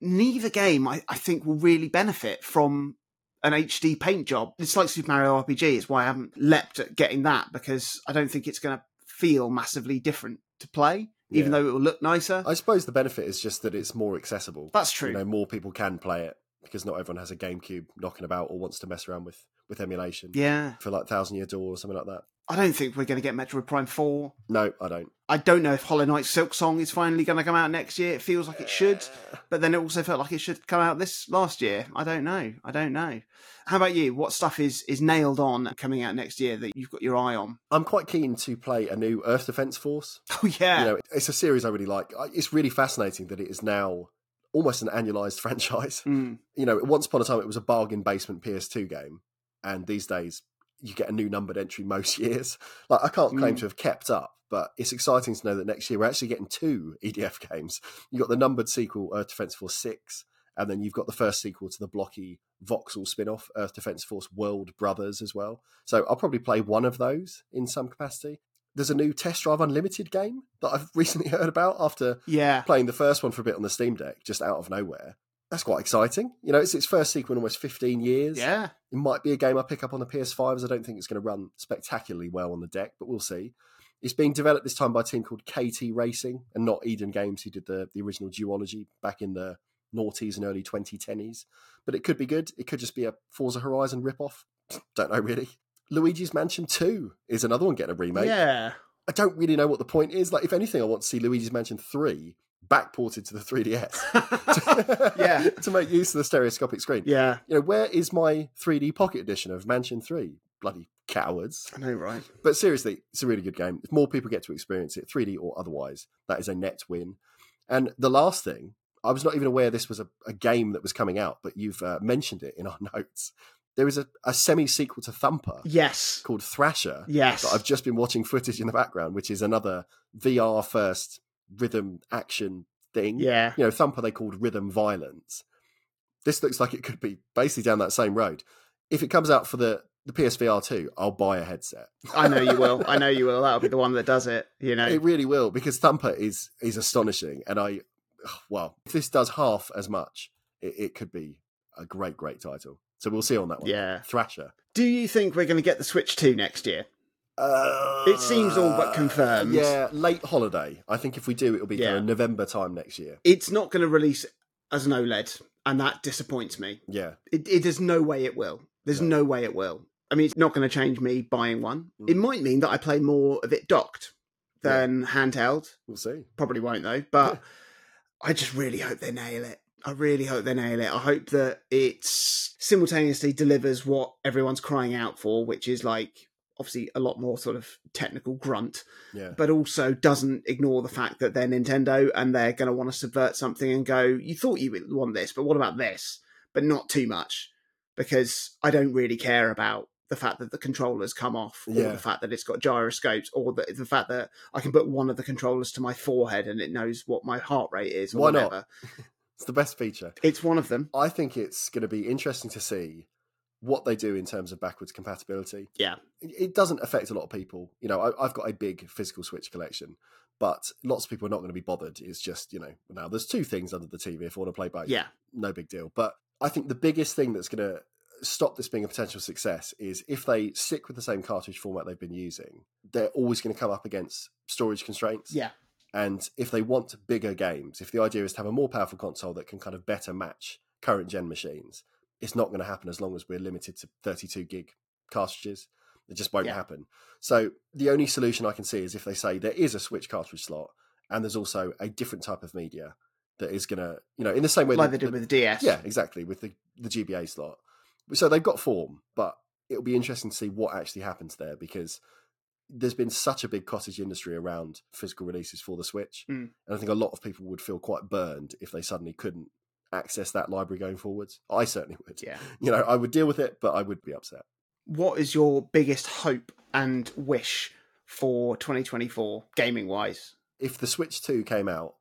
Neither game I, I think will really benefit from an HD paint job. It's like Super Mario RPG. It's why I haven't leapt at getting that because I don't think it's going to feel massively different to play, even Yeah. though it will look nicer. I suppose the benefit is just that it's more accessible. That's true. You know, more people can play it because not everyone has a GameCube knocking about or wants to mess around with with emulation. yeah, For like Thousand Year Door or something like that. I don't think we're going to get Metroid Prime 4. No, I don't. I don't know if Hollow Knight Silksong is finally going to come out next year. It feels like it should, but then it also felt like it should come out this last year. I don't know. I don't know. How about you? What stuff is is nailed on coming out next year that you've got your eye on? I'm quite keen to play a new Earth Defense Force. Oh yeah, You know, it's a series I really like. It's really fascinating that it is now almost an annualized franchise. Mm. You know, once upon a time it was a bargain basement PS2 game, and these days you get a new numbered entry most years. Like I can't claim Mm. to have kept up, but it's exciting to know that next year we're actually getting two EDF games. You've got the numbered sequel Earth Defense Force Six, and then you've got the first sequel to the blocky Voxel spin-off Earth Defense Force World Brothers as well. So I'll probably play one of those in some capacity. There's a new Test Drive Unlimited game that I've recently heard about after yeah, playing the first one for a bit on the Steam Deck, just out of nowhere. That's quite exciting. You know, it's its first sequel in almost 15 years. yeah. It might be a game I pick up on the PS5, as I don't think it's going to run spectacularly well on the deck, but we'll see. It's being developed this time by a team called KT Racing and not Eden Games, who did the, the original Duology back in the noughties and early 2010s. But it could be good. It could just be a Forza Horizon ripoff. Don't know really. Luigi's Mansion 2 is another one getting a remake. Yeah, I don't really know what the point is. Like, if anything, I want to see Luigi's Mansion 3 backported to the 3DS. Yeah. to make use of the stereoscopic screen. yeah. You know, where is my 3D Pocket Edition of Mansion 3? Bloody cowards. I know, right? But seriously, it's a really good game. If more people get to experience it, 3D or otherwise, that is a net win. And the last thing, I was not even aware this was a, a game that was coming out, but you've uh, mentioned it in our notes. There is a, a semi sequel to Thumper Yes, called Thrasher yes. that I've just been watching footage in the background, which is another VR first rhythm action thing. yeah, You know, Thumper they called Rhythm Violence. This looks like it could be basically down that same road. If it comes out for the, the PSVR 2, I'll buy a headset. I know you will. I know you will. That'll be the one that does it. You know. It really will, because Thumper is is astonishing. And I, well, if this does half as much, it, it could be a great, great title. So we'll see on that one. Yeah. Thrasher. Do you think we're going to get the Switch 2 next year? Uh, It seems all but confirmed. Yeah, late holiday. I think if we do, it'll be kind of November time next year. It's not going to release as an OLED, and that disappoints me. Yeah. It, it there's no way it will. There's No. no way it will. I mean, it's not going to change me buying one. Mm. It might mean that I play more of it docked than handheld. We'll see. Probably won't though. But I just really hope they nail it. I really hope they nail it. I hope that it simultaneously delivers what everyone's crying out for, which is like obviously a lot more sort of technical grunt, Yeah. but also doesn't ignore the fact that they're Nintendo and they're going to want to subvert something and go, you thought you would want this, but what about this? But not too much, because I don't really care about the fact that the controllers come off, or Yeah. the fact that it's got gyroscopes, or the, the fact that I can put one of the controllers to my forehead and it knows what my heart rate is, or Why not? It's the best feature. It's one of them. I think it's going to be interesting to see what they do in terms of backwards compatibility. Yeah. It doesn't affect a lot of people. You know, I, I've got a big physical Switch collection, but lots of people are not going to be bothered. It's just, you know, now there's two things under the TV if I want to play both. Yeah. No big deal. But I think the biggest thing that's going to stop this being a potential success is if they stick with the same cartridge format they've been using, they're always going to come up against storage constraints. Yeah. And if they want bigger games, if the idea is to have a more powerful console that can kind of better match current gen machines, it's not going to happen as long as we're limited to 32 gig cartridges. It just won't Yeah. happen. So the only solution I can see is if they say there is a Switch cartridge slot and there's also a different type of media that is going to, you know, in the same way like that they did with the DS. yeah, exactly, with the, the GBA slot. So they've got form, but it'll be interesting to see what actually happens there because there's been such a big cottage industry around physical releases for the Switch. Mm. And I think a lot of people would feel quite burned if they suddenly couldn't access that library going forwards. I certainly would. Yeah. You know, I would deal with it, but I would be upset. What is your biggest hope and wish for 2024 gaming wise? If the Switch 2 came out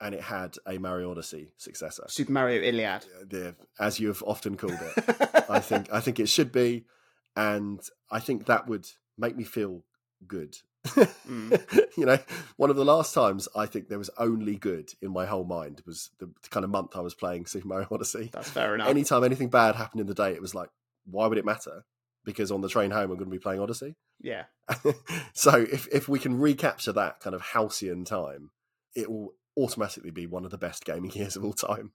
and it had a Mario Odyssey successor, Super Mario Iliad. the, as you have often called it, I think I think it should be, and I think that would make me feel good. Mm. you know, one of the last times I think there was only good in my whole mind was the kind of month I was playing Super Mario Odyssey. That's fair enough. Anytime anything bad happened in the day, it was like, why would it matter? Because on the train home, I'm going to be playing Odyssey. yeah. so if if we can recapture that kind of halcyon time, it will automatically be one of the best gaming years of all time.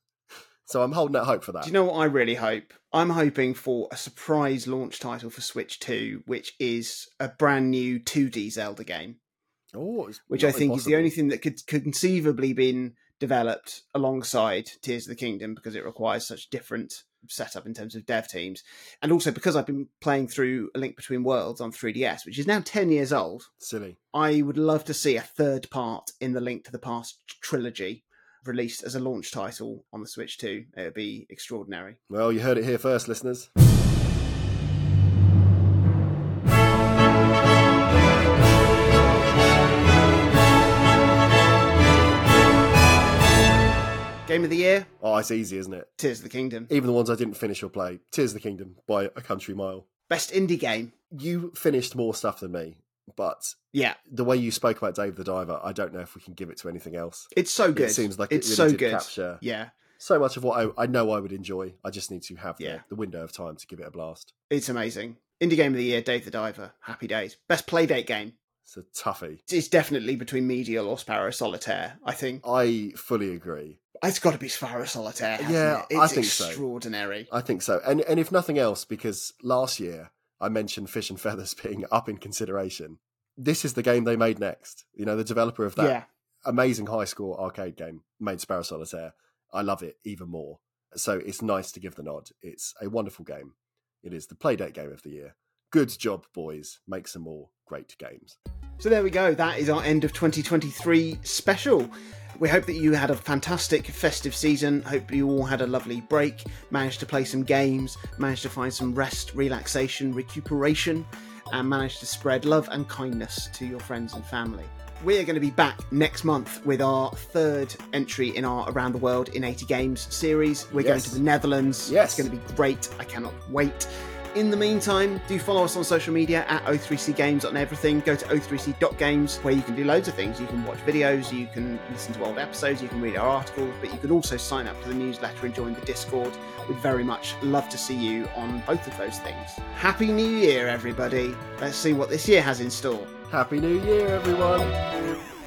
So I'm holding out hope for that. Do you know what I really hope? I'm hoping for a surprise launch title for Switch 2, which is a brand new 2D Zelda game, oh, which I think is the only thing that could, could conceivably been developed alongside Tears of the Kingdom because it requires such different setup in terms of dev teams. And also because I've been playing through A Link Between Worlds on 3DS, which is now 10 years old, silly. I would love to see a third part in the Link to the Past trilogy released as a launch title on the Switch 2. It would be extraordinary. Well, you heard it here first, listeners. Game of the year, Oh, it's easy, isn't it? Tears of the Kingdom. Even the ones I didn't finish or play. Tears of the Kingdom by a country mile. Best indie game. You finished more stuff than me, but Yeah, the way you spoke about Dave the Diver, I don't know if we can give it to anything else. it's so good. It seems like it's it so really did good. capture Yeah, so much of what I, I know I would enjoy. I just need to have the, Yeah. the window of time to give it a blast. it's amazing. Indie game of the year, Dave the Diver. Happy days. Best playdate game. It's a toughie. It's definitely between Medial or Sparrow Solitaire. I think I fully agree. It's got to be Sparrow Solitaire. Yeah, it? it's I think so. extraordinary. I think so. And and if nothing else, because last year I mentioned Fish and Feathers being up in consideration. This is the game they made next. You know, the developer of that Yeah, amazing high score arcade game made Sparrow Solitaire. I love it even more. So it's nice to give the nod. It's a wonderful game. It is the Playdate game of the year. Good job, boys. Make some more great games. So there we go. That is our end of 2023 special. We hope that you had a fantastic festive season. Hope you all had a lovely break, managed to play some games, managed to find some rest, relaxation, recuperation, and managed to spread love and kindness to your friends and family. We are going to be back next month with our third entry in our Around the World in 80 Games series. We're going to the Netherlands. Yes. It's going to be great. I cannot wait. In the meantime, do follow us on social media at O3C Games on everything. Go to o3c.games where you can do loads of things. You can watch videos, you can listen to old episodes, you can read our articles, but you can also sign up to the newsletter and join the Discord. We'd very much love to see you on both of those things. Happy New Year, everybody. Let's see what this year has in store. Happy New Year, everyone!